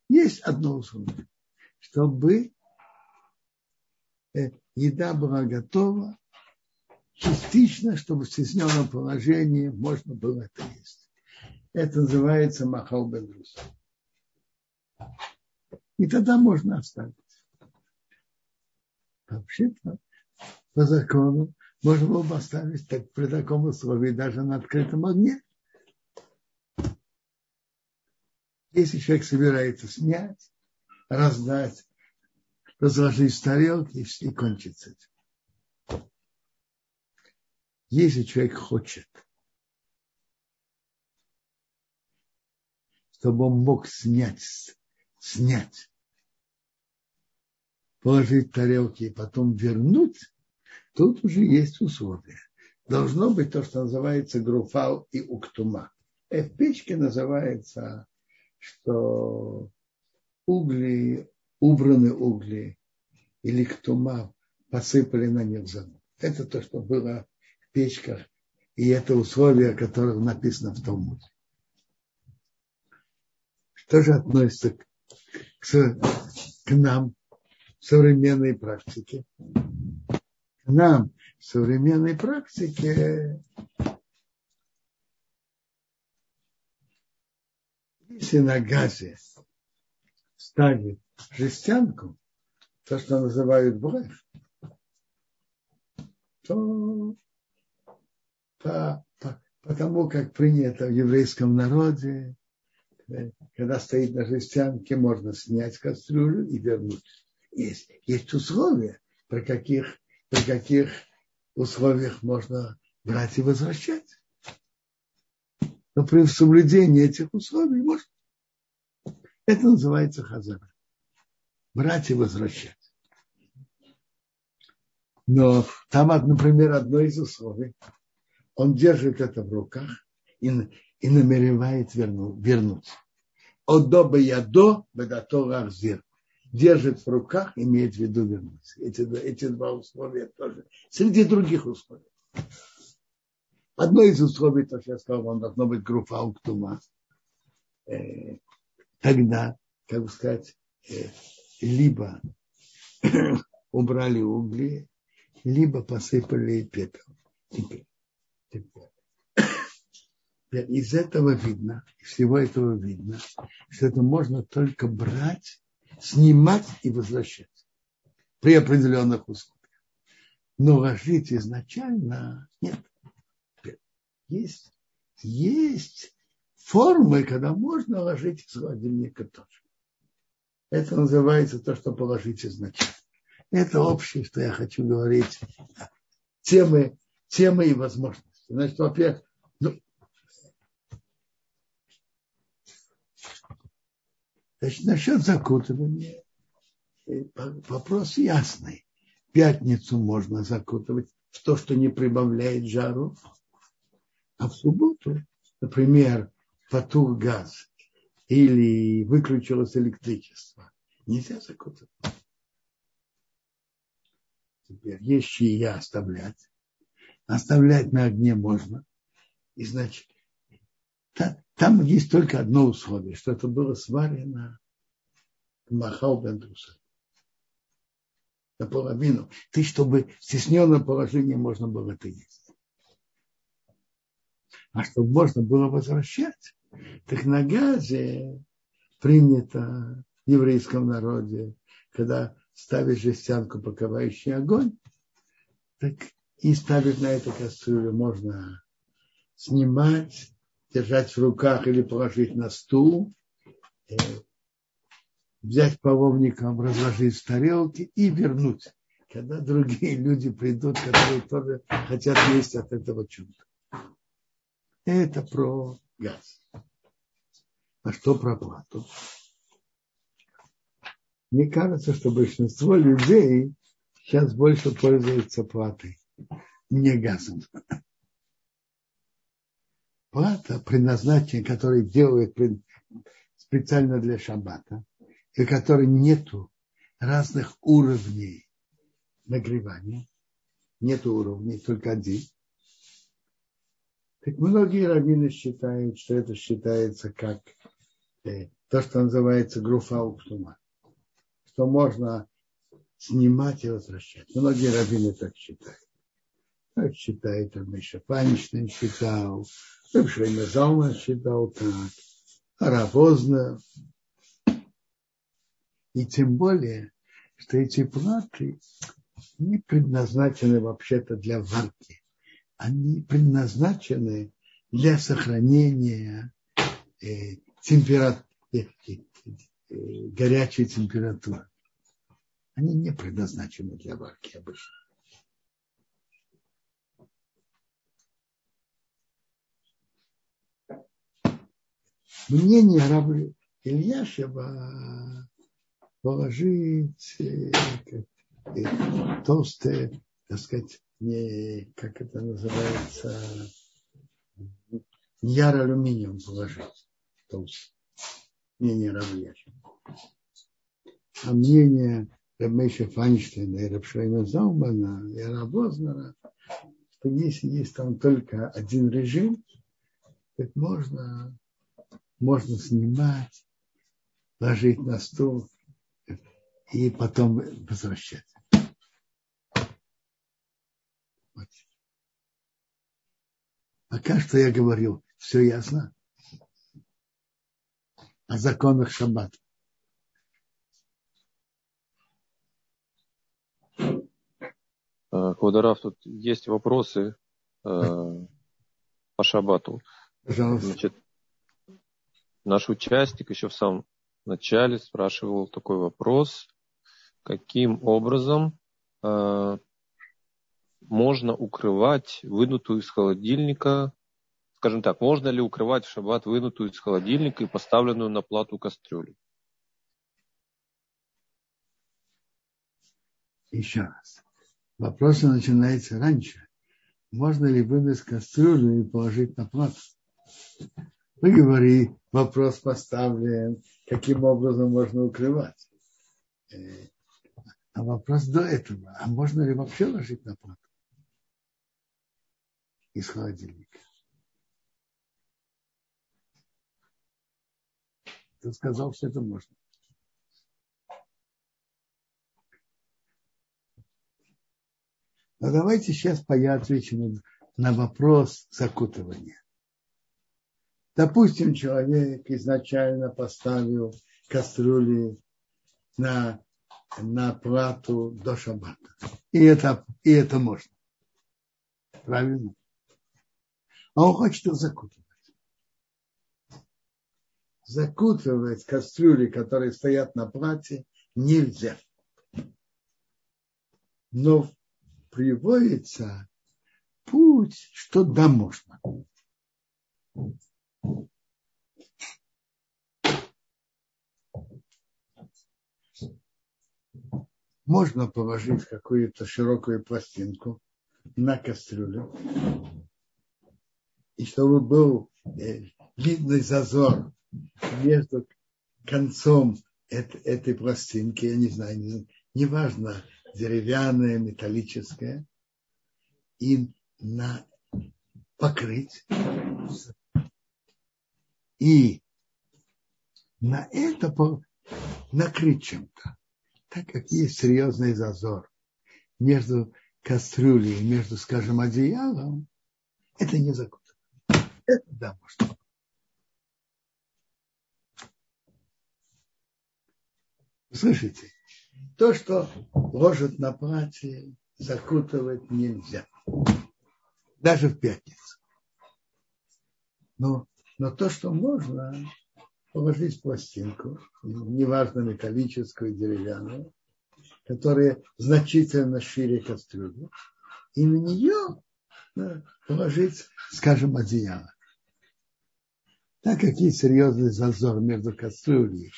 Есть одно условие, чтобы э, еда была готова частично, чтобы в стесненном положении можно было это есть. Это называется махал бедрус. И тогда можно оставить. Вообще-то, по закону, можно было бы оставить так, при таком условии даже на открытом огне. Если человек собирается снять, раздать, разложить в тарелки и кончится этим. Если человек хочет, чтобы он мог снять, снять, положить тарелки и потом вернуть, Тут уже есть условия. Должно быть то, что называется груфал и уктума. И в печке называется, что угли, убраны угли или ктума посыпали на них заново. Это то, что было в печках, и это условия, которое написано в Талмуде. Что же относится к, к, к нам, современной практике? Нам в современной практике если на газе ставить жестянку, то, что называют брех, то по, по, потому как принято в еврейском народе, когда стоит на жестянке, можно снять кастрюлю и вернуть. Есть, есть условия, при каких при каких условиях можно брать и возвращать. Но при соблюдении этих условий можно. Это называется хазара. Брать и возвращать. Но там, например, одно из условий. Он держит это в руках и, и намеревает вернуть. вернуть. Одоба ядо бедато арзир держит в руках, имеет в виду вернуться. Эти, эти два условия тоже. Среди других условий. Одно из условий, то, что я сказал, он должно быть группа Ауктума. Э, тогда, как бы сказать, э, либо убрали угли, либо посыпали пепел. Теперь, теперь. Из этого видно, из всего этого видно, что это можно только брать снимать и возвращать при определенных условиях. Но ложить изначально нет. Есть, есть формы, когда можно ложить из холодильника тоже. Это называется то, что положить изначально. Это общее, что я хочу говорить. Темы, темы и возможности. Значит, во-первых, ну, Значит, насчет закутывания э, вопрос ясный. Пятницу можно закутывать в то, что не прибавляет жару, а в субботу, например, потух газ или выключилось электричество, нельзя закутывать. Теперь есть чья оставлять. Оставлять на огне можно. И значит, там есть только одно условие, что это было сварено Махал Бендруса. Наполовину. Ты, чтобы в стесненном положении можно было это есть. А чтобы можно было возвращать, так на газе принято в еврейском народе, когда ставишь жестянку, покрывающий огонь, так и ставить на эту кастрюлю можно снимать, держать в руках или положить на стул, э, взять половником, разложить в тарелке и вернуть, когда другие люди придут, которые тоже хотят есть от этого чуда. Это про газ. А что про плату? Мне кажется, что большинство людей сейчас больше пользуются платой, не газом. Плата, предназначение, которое делают специально для шаббата, и которой нету разных уровней нагревания, нету уровней, только один. Так многие раввины считают, что это считается как э, то, что называется груфа уктума, что можно снимать и возвращать. Многие раввины так считают. Так считает Миша Паничный считал, Рэбшейна Залман считал так, Аравозна. И тем более, что эти платы не предназначены вообще-то для варки. Они предназначены для сохранения э, температуры, э, э, э, горячей температуры. Они не предназначены для варки обычно. Мнение раба Ильяшева положить э, э, толстые, так сказать, не, как это называется, яр алюминиум положить толстый. Мнение раба Ильяшева. А мнение Рабмейша Файнштейна и Рабшайна Заумана и Рабознера, что если есть там только один режим, так можно, можно снимать, ложить на стол и потом возвращать. Вот. Пока что я говорил, все ясно о законах шаббата. Квадорав, тут есть вопросы э, по шабату. Значит, наш участник еще в самом начале спрашивал такой вопрос, каким образом э, можно укрывать вынутую из холодильника, скажем так, можно ли укрывать в шаббат вынутую из холодильника и поставленную на плату кастрюлю? Еще раз. Вопрос начинается раньше. Можно ли вынуть кастрюлю и положить на плату? Вы говори, вопрос поставлен, каким образом можно укрывать. Э, а вопрос до этого, а можно ли вообще ложить на плату из холодильника? Ты сказал, что это можно. Но давайте сейчас я отвечу на вопрос закутывания. Допустим, человек изначально поставил кастрюли на, на плату до шаббата. И это, и это можно. Правильно? А он хочет их закутывать. Закутывать кастрюли, которые стоят на плате, нельзя. Но приводится путь, что да, можно. Можно положить какую-то широкую пластинку на кастрюлю, и чтобы был э, видный зазор между концом этой пластинки, я не знаю, неважно, не деревянное, металлическое, и на, покрыть. И на это накрыть чем-то. Так как есть серьезный зазор между кастрюлей и между, скажем, одеялом, это не закутано. Это да, может. Слышите? То, что ложат на платье, закутывать нельзя. Даже в пятницу. Но, но то, что можно, положить пластинку, неважно металлическую, деревянную, которая значительно шире кастрюли, и на нее положить, скажем, одеяло. Так как есть серьезный зазор между кастрюлей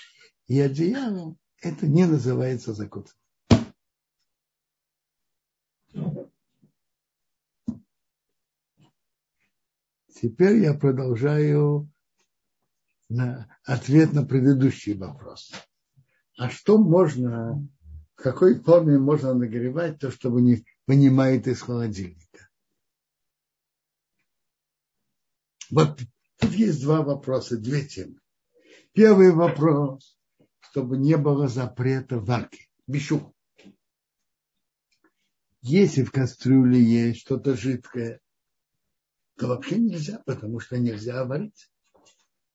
и одеялом, это не называется закутывание. Теперь я продолжаю на ответ на предыдущий вопрос. А что можно, в какой форме можно нагревать то, чтобы не вынимает из холодильника? Вот тут есть два вопроса, две темы. Первый вопрос, чтобы не было запрета варки, бишу. Если в кастрюле есть что-то жидкое, то вообще нельзя, потому что нельзя варить.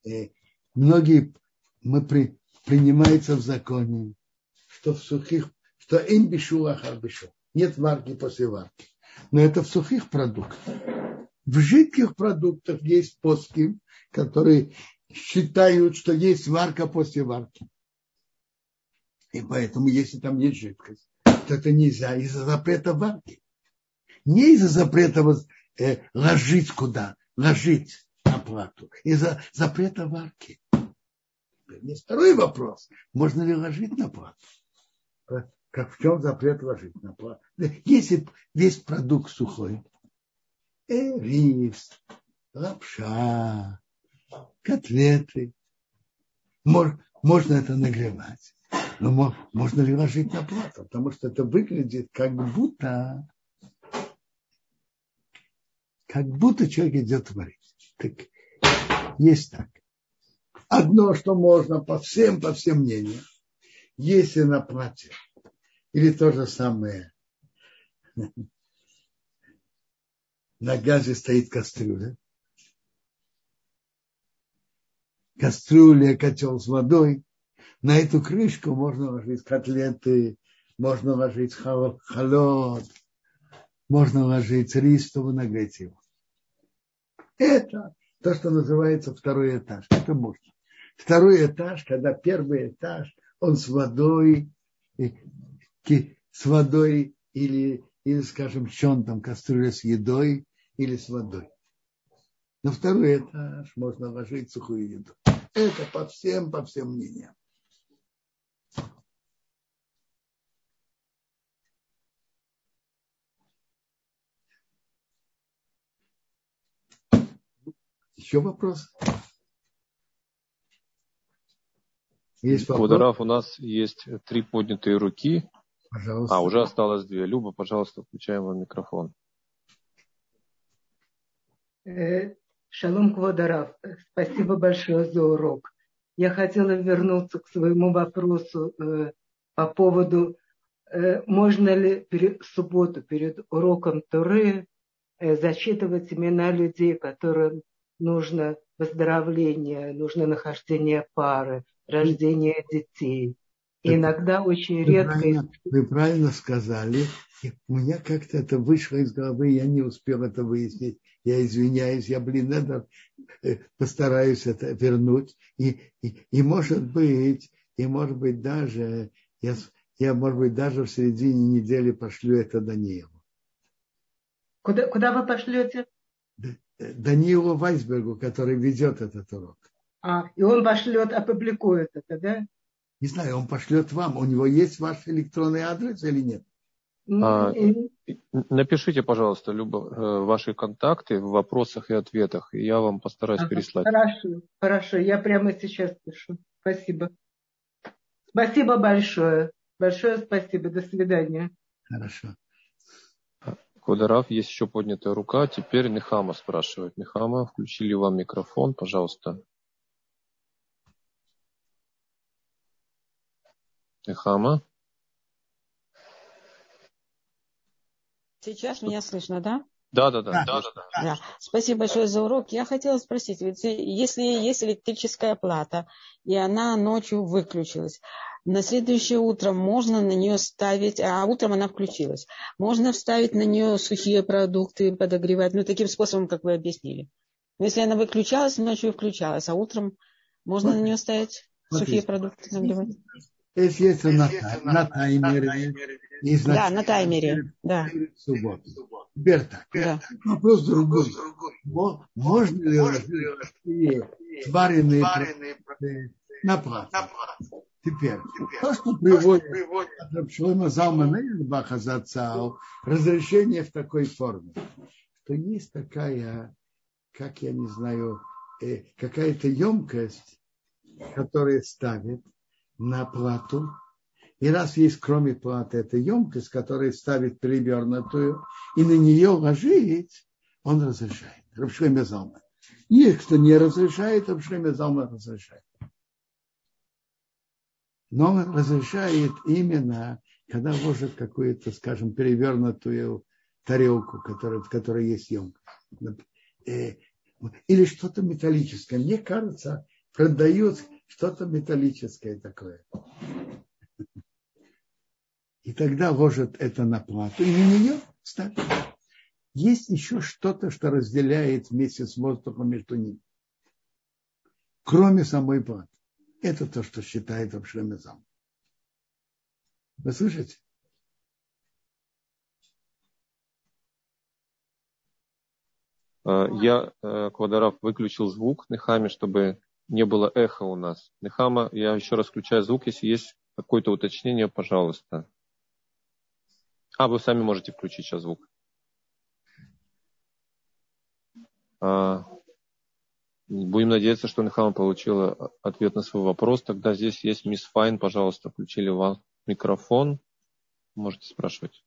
И многие мы при, принимается в законе, что в сухих, что им бишу ахар бишу. Нет варки после варки. Но это в сухих продуктах. В жидких продуктах есть поски, которые считают, что есть варка после варки. И поэтому, если там есть жидкость, то это нельзя из-за запрета варки. Не из-за запрета э, ложить куда, ложить плату, из-за запрета варки. Второй вопрос. Можно ли ложить на плату? Как в чем запрет ложить на плату? Если весь продукт сухой, э, рис, лапша, котлеты. Можно это нагревать. Но можно ли ложить на плату? Потому что это выглядит как будто как будто человек идет варить. Так, есть так. Одно, что можно по всем, по всем мнениям, если на платье, или то же самое, на газе стоит кастрюля. Кастрюля, котел с водой. На эту крышку можно ложить котлеты, можно ложить холод, можно ложить рис, чтобы нагреть его. Это то, что называется второй этаж. Это можно. Второй этаж, когда первый этаж, он с водой, с водой или или, скажем, чем там кастрюля с едой или с водой. На второй этаж можно ложить сухую еду. Это по всем, по всем мнениям. Еще вопрос? Есть вопрос? Квадраф, у нас есть три поднятые руки. Пожалуйста. А, уже осталось две. Люба, пожалуйста, включаем вам микрофон. Э, шалом Квадарав, спасибо большое за урок. Я хотела вернуться к своему вопросу э, по поводу, э, можно ли перед субботу, перед уроком Туры, зачитывать имена людей, которым нужно выздоровление, нужно нахождение пары, рождение детей. И иногда очень вы редко... Правильно, вы правильно сказали. И у меня как-то это вышло из головы, я не успел это выяснить. Я извиняюсь, я, блин, это э, постараюсь это вернуть. И, и, и может быть, и может быть даже, я, я, может быть, даже в середине недели пошлю это Даниилу. Куда, куда вы пошлете? Даниилу Вайсбергу, который ведет этот урок. А, и он пошлет, опубликует это, да? Не знаю, он пошлет вам. У него есть ваш электронный адрес или нет? А, напишите, пожалуйста, Люба, э, ваши контакты в вопросах и ответах, и я вам постараюсь ага, переслать. Хорошо, хорошо, я прямо сейчас пишу. Спасибо. Спасибо большое. Большое спасибо. До свидания. Хорошо. Квадорав, есть еще поднятая рука. Теперь Нехама спрашивает. Нехама, включили вам микрофон, пожалуйста. Эхама. Сейчас меня слышно, да? Да, да, да. да, да, да. да. Спасибо большое за урок. Я хотела спросить, ведь если есть электрическая плата, и она ночью выключилась, на следующее утро можно на нее ставить, а утром она включилась, можно вставить на нее сухие продукты, подогревать, ну, таким способом, как вы объяснили. Но если она выключалась, ночью включалась, а утром можно вот. на нее ставить Смотрите. сухие продукты, нагревать? Если это на, на таймере, да, на таймере, да. Субботу. Теперь так. Да. Вопрос другой. Можно ли сваренные на плату? Теперь, то, что приводит от Шлома Залмана Зацау, разрешение в такой форме, что есть такая, как я не знаю, э, какая-то емкость, которая ставит на плату и раз есть кроме платы эта емкость, которая ставит перевернутую, и на нее ложить, он разрешает. Рабшлеме Залма. Есть, кто не разрешает, Рабшлеме Залма разрешает. Но он разрешает именно, когда ложит какую-то, скажем, перевернутую тарелку, которая, в которой есть емкость. Э, или что-то металлическое. Мне кажется, продают что-то металлическое такое. И тогда ложат это на плату, и на нее ставят. Есть еще что-то, что разделяет вместе с воздухом между ними. Кроме самой платы. Это то, что считает Абшемезам. Вы слышите? А, я, э, Квадорав, выключил звук Нехаме, чтобы не было эха у нас. Нехама, я еще раз включаю звук, если есть какое-то уточнение, пожалуйста. А, вы сами можете включить сейчас звук. А, будем надеяться, что Нехама получила ответ на свой вопрос. Тогда здесь есть мисс Файн, пожалуйста, включили вам микрофон. Можете спрашивать.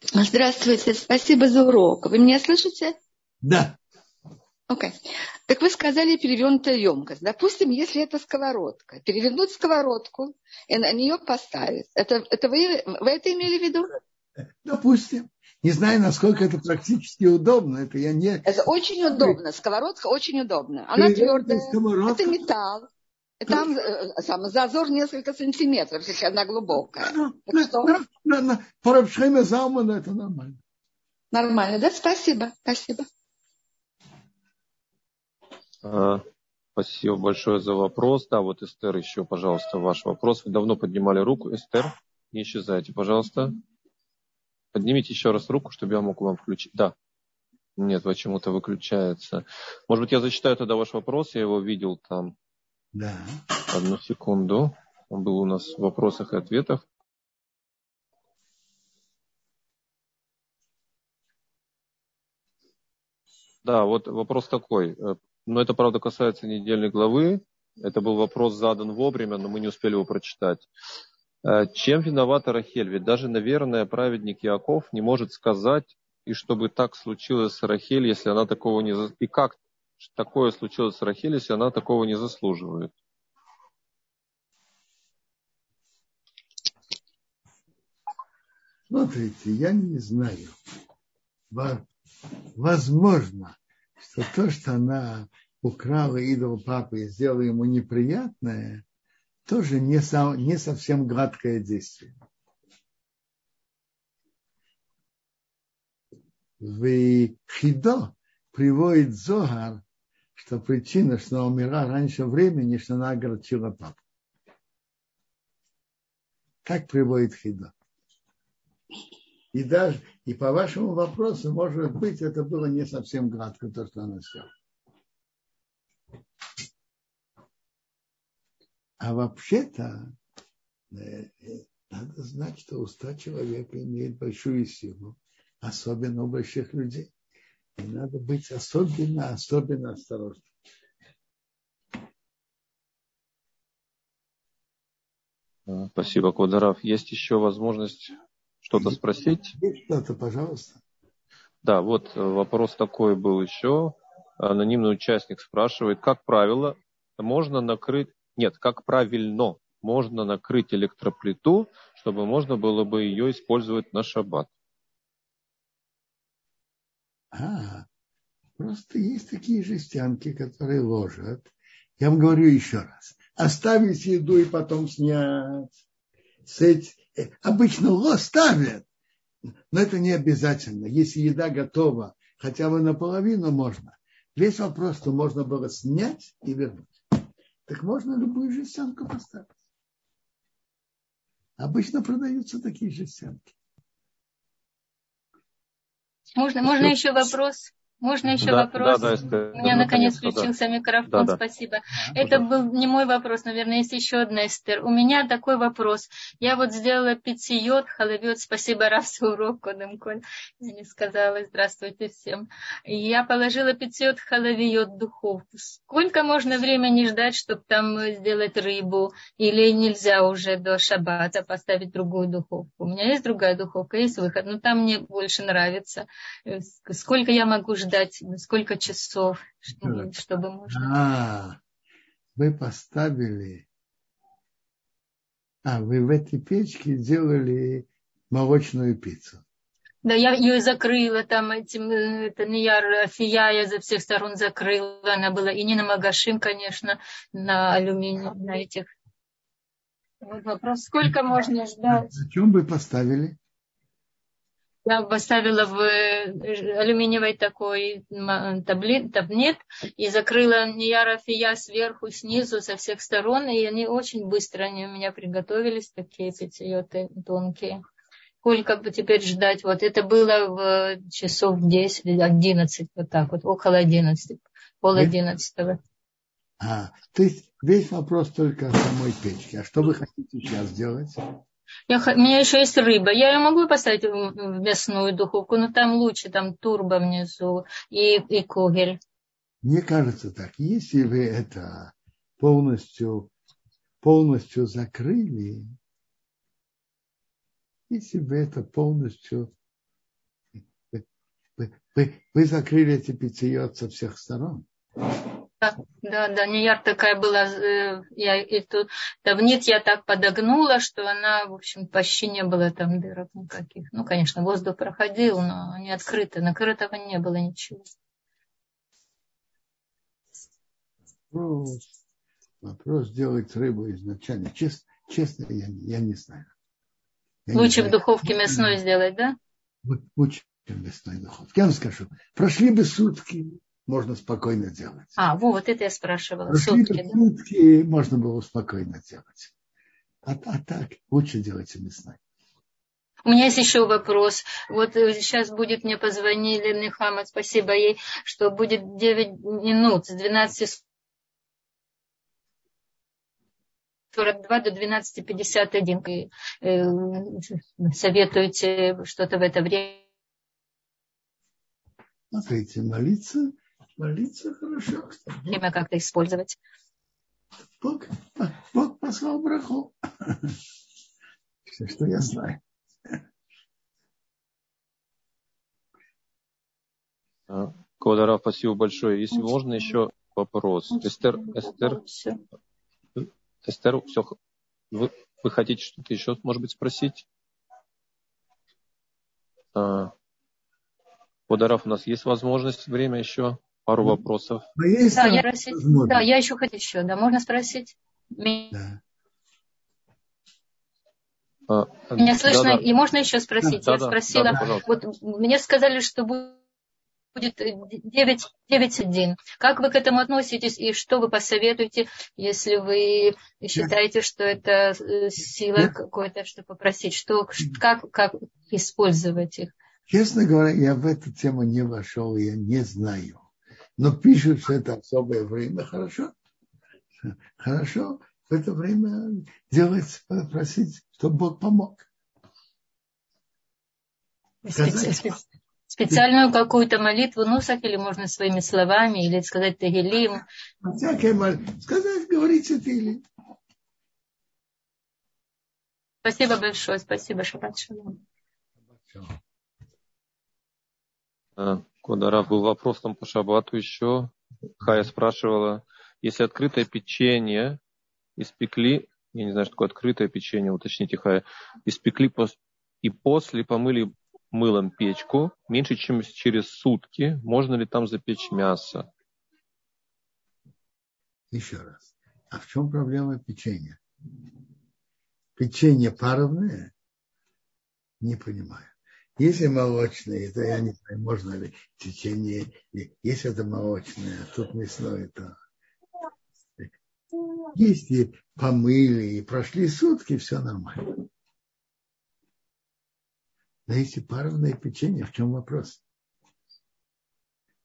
Здравствуйте, спасибо за урок. Вы меня слышите? Да. Окей. Okay. Так вы сказали перевернутая емкость. Допустим, если это сковородка, перевернуть сковородку и на нее поставить. Это, это вы, вы это имели в виду? Допустим. Не знаю, насколько это практически удобно. Это я не... Это очень удобно. Сковородка очень удобна. Она твердая. Сковородка. Это металл. Там э, сам зазор несколько сантиметров, если она глубокая. На, так что... на, на, на, на, это нормально. Нормально, да? Спасибо, спасибо. А, спасибо большое за вопрос. Да, вот Эстер еще, пожалуйста, ваш вопрос. Вы давно поднимали руку. Эстер, не исчезайте, пожалуйста. Поднимите еще раз руку, чтобы я мог вам включить. Да. Нет, почему-то выключается. Может быть, я зачитаю тогда ваш вопрос. Я его видел там. Да. Одну секунду. Он был у нас в вопросах и ответах. Да, вот вопрос такой. Э, но это, правда, касается недельной главы. Это был вопрос задан вовремя, но мы не успели его прочитать. Э, чем виновата Рахель? Ведь даже, наверное, праведник Яков не может сказать, и чтобы так случилось с Рахель, если она такого не... И как такое случилось с Рахель, если она такого не заслуживает? Смотрите, я не знаю. Возможно, что то, что она украла идол папы и сделала ему неприятное, тоже не, сам, не совсем гладкое действие. В Хидо приводит Зогар, что причина, что она умерла раньше времени, что она огорчила папу. Так приводит Хидо. И даже, и по вашему вопросу, может быть, это было не совсем гладко, то, что она сделала. А вообще-то э, надо знать, что уста человека имеют большую силу, особенно у больших людей. И надо быть особенно, особенно осторожным. Спасибо, Квадоров. Есть еще возможность что-то спросить? Что-то, пожалуйста. Да, вот э, вопрос такой был еще. Анонимный участник спрашивает, как правило, можно накрыть, нет, как правильно можно накрыть электроплиту, чтобы можно было бы ее использовать на шаббат? А, просто есть такие жестянки, которые ложат. Я вам говорю еще раз. Оставить еду и потом снять. Э, обычно ло ставят, но это не обязательно. Если еда готова, хотя бы наполовину можно. Весь вопрос, что можно было снять и вернуть. Так можно любую жестянку поставить. Обычно продаются такие жестянки. Можно, можно еще вопрос? Можно еще да, вопрос? Да, да, У меня наконец включился да. микрофон, да, спасибо. Да. Это был не мой вопрос, наверное, есть еще одна Эстер. У меня такой вопрос. Я вот сделала питьет, халавет, спасибо раз урок, Кодем Коль. Я не сказала, здравствуйте всем. Я положила питьет, халавиот в духовку. Сколько можно времени ждать, чтобы там сделать рыбу? Или нельзя уже до шабата поставить другую духовку? У меня есть другая духовка, есть выход, но там мне больше нравится. Сколько я могу ждать? Ждать сколько часов, чтобы, чтобы можно. А, вы поставили. А, вы в этой печке делали молочную пиццу. Да, я ее закрыла там этим, это не я, фия я за всех сторон закрыла. Она была и не на магашин, конечно, на алюминий, на этих. Вот вопрос, сколько можно ждать? На чем вы поставили? Я поставила в э, алюминиевый такой таблет, таблет и закрыла нияра фия сверху, снизу, со всех сторон, и они очень быстро они у меня приготовились, такие питьеты тонкие. Сколько бы теперь ждать? Вот это было в часов 10, 11, вот так вот, около 11, пол одиннадцатого. А, то есть весь вопрос только о самой печке. А что вы хотите сейчас сделать? Я, у меня еще есть рыба. Я ее могу поставить в мясную духовку, но там лучше, там турбо внизу и, и когель. Мне кажется так, если вы это полностью, полностью закрыли, если вы это полностью вы, вы, вы, закрыли эти питьет со всех сторон, да, да, да, Нияр такая была, э, я эту давнит я так подогнула, что она, в общем, почти не было там дырок никаких. Ну, конечно, воздух проходил, но не открыто, накрытого не было ничего. Вопрос, вопрос делать рыбу изначально. Честно, честно я, я не знаю. Я Лучше не в духовке мясной сделать, да? Лучше в мясной духовке. Я вам скажу, прошли бы сутки, можно спокойно делать. А, вот это я спрашивала. Сутки, да? сутки можно было спокойно делать. А, а так лучше делать мясной. У меня есть еще вопрос. Вот сейчас будет, мне позвонили Нехама, спасибо ей, что будет 9 минут с 12 42 до 12.51. Э, советуете что-то в это время? Смотрите, молиться Молиться хорошо. Время как-то использовать. Бог, Бог послал браху. Все, что я знаю. А, Квадарав, спасибо большое. Если можно еще вопрос. Эстер, Эстер, Эстер, все, вы, вы хотите что-то еще, может быть, спросить? А, Квадарав, у нас есть возможность, время еще? Пару вопросов. Да, я, спросить, да, я еще хочу еще, да, можно спросить? Да. А, Меня слышно, да, да. и можно еще спросить? Да, я да, спросила, да, да, вот мне сказали, что будет 9.1. Как вы к этому относитесь и что вы посоветуете, если вы считаете, что это э, сила какой-то, что попросить, что, как, как использовать их? Честно говоря, я в эту тему не вошел, я не знаю но пишут, что это особое время, хорошо. Хорошо в это время делать, просить, чтобы Бог помог. Специальную какую-то молитву Нусах или можно своими словами, или сказать Тегелим. Всякая молитва. Сказать, говорите Тегелим. Спасибо большое, спасибо, Шаббат Шалом. Куда был вопрос там по шабату еще. Хая спрашивала, если открытое печенье испекли, я не знаю, что такое открытое печенье, уточните, Хая, испекли и после помыли мылом печку меньше, чем через сутки, можно ли там запечь мясо? Еще раз. А в чем проблема печенья? Печенье паровное? Не понимаю. Если молочное, то я не знаю, можно ли в течение, если это молочное, а тут мясное, то если помыли и прошли сутки, все нормально. Но если паровное печенье, в чем вопрос?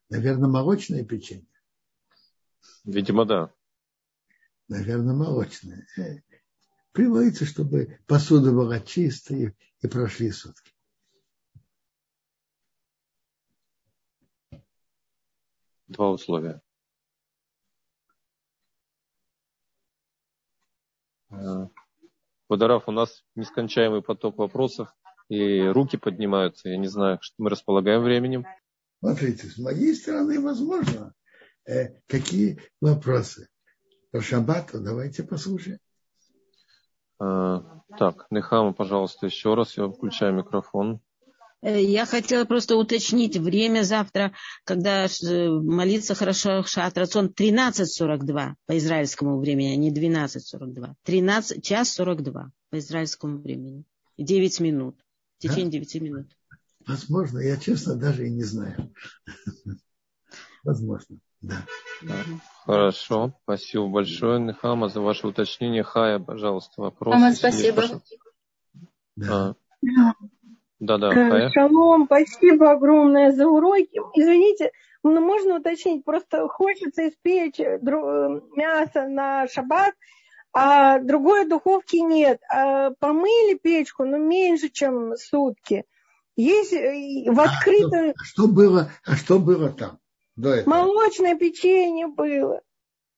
Наверное, молочное печенье. Видимо, да. Наверное, молочное. Э, приводится, чтобы посуда была чистая и прошли сутки. Два условия. Э, Водорав, у нас нескончаемый поток вопросов, и руки поднимаются. Я не знаю, что мы располагаем временем. Смотрите, с моей стороны, возможно, э, какие вопросы. Про шаббату давайте послушаем. А, так, Нехама, пожалуйста, еще раз. Я включаю микрофон. Э, я хотела просто уточнить время завтра, когда э, молиться хорошо шат рацион 13.42 по израильскому времени, а не 12.42. 13, час 42 по израильскому времени. 9 минут. В течение да? 9 минут. Возможно, я честно даже и не знаю. Возможно, да. Хорошо, спасибо большое, Нехама, за ваше уточнение. Хая, пожалуйста, вопрос. Мама, спасибо. Да. А. Да, да. Э, шалом, спасибо огромное за уроки. Извините, но ну, можно уточнить, просто хочется испечь э, мясо на шаббат, а другой духовки нет. А помыли печку, но меньше, чем сутки. Есть э, в открытом... А что, а что было, а что было там до этого? Молочное печенье было.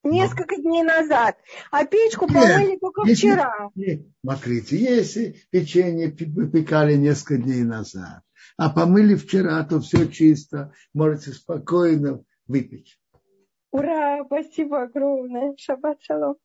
Несколько дней назад. А печку помыли нет, только если, вчера. Нет, смотрите, если печенье выпекали несколько дней назад, а помыли вчера, то все чисто, можете спокойно выпечь. Ура, спасибо огромное. Шаббат шалом.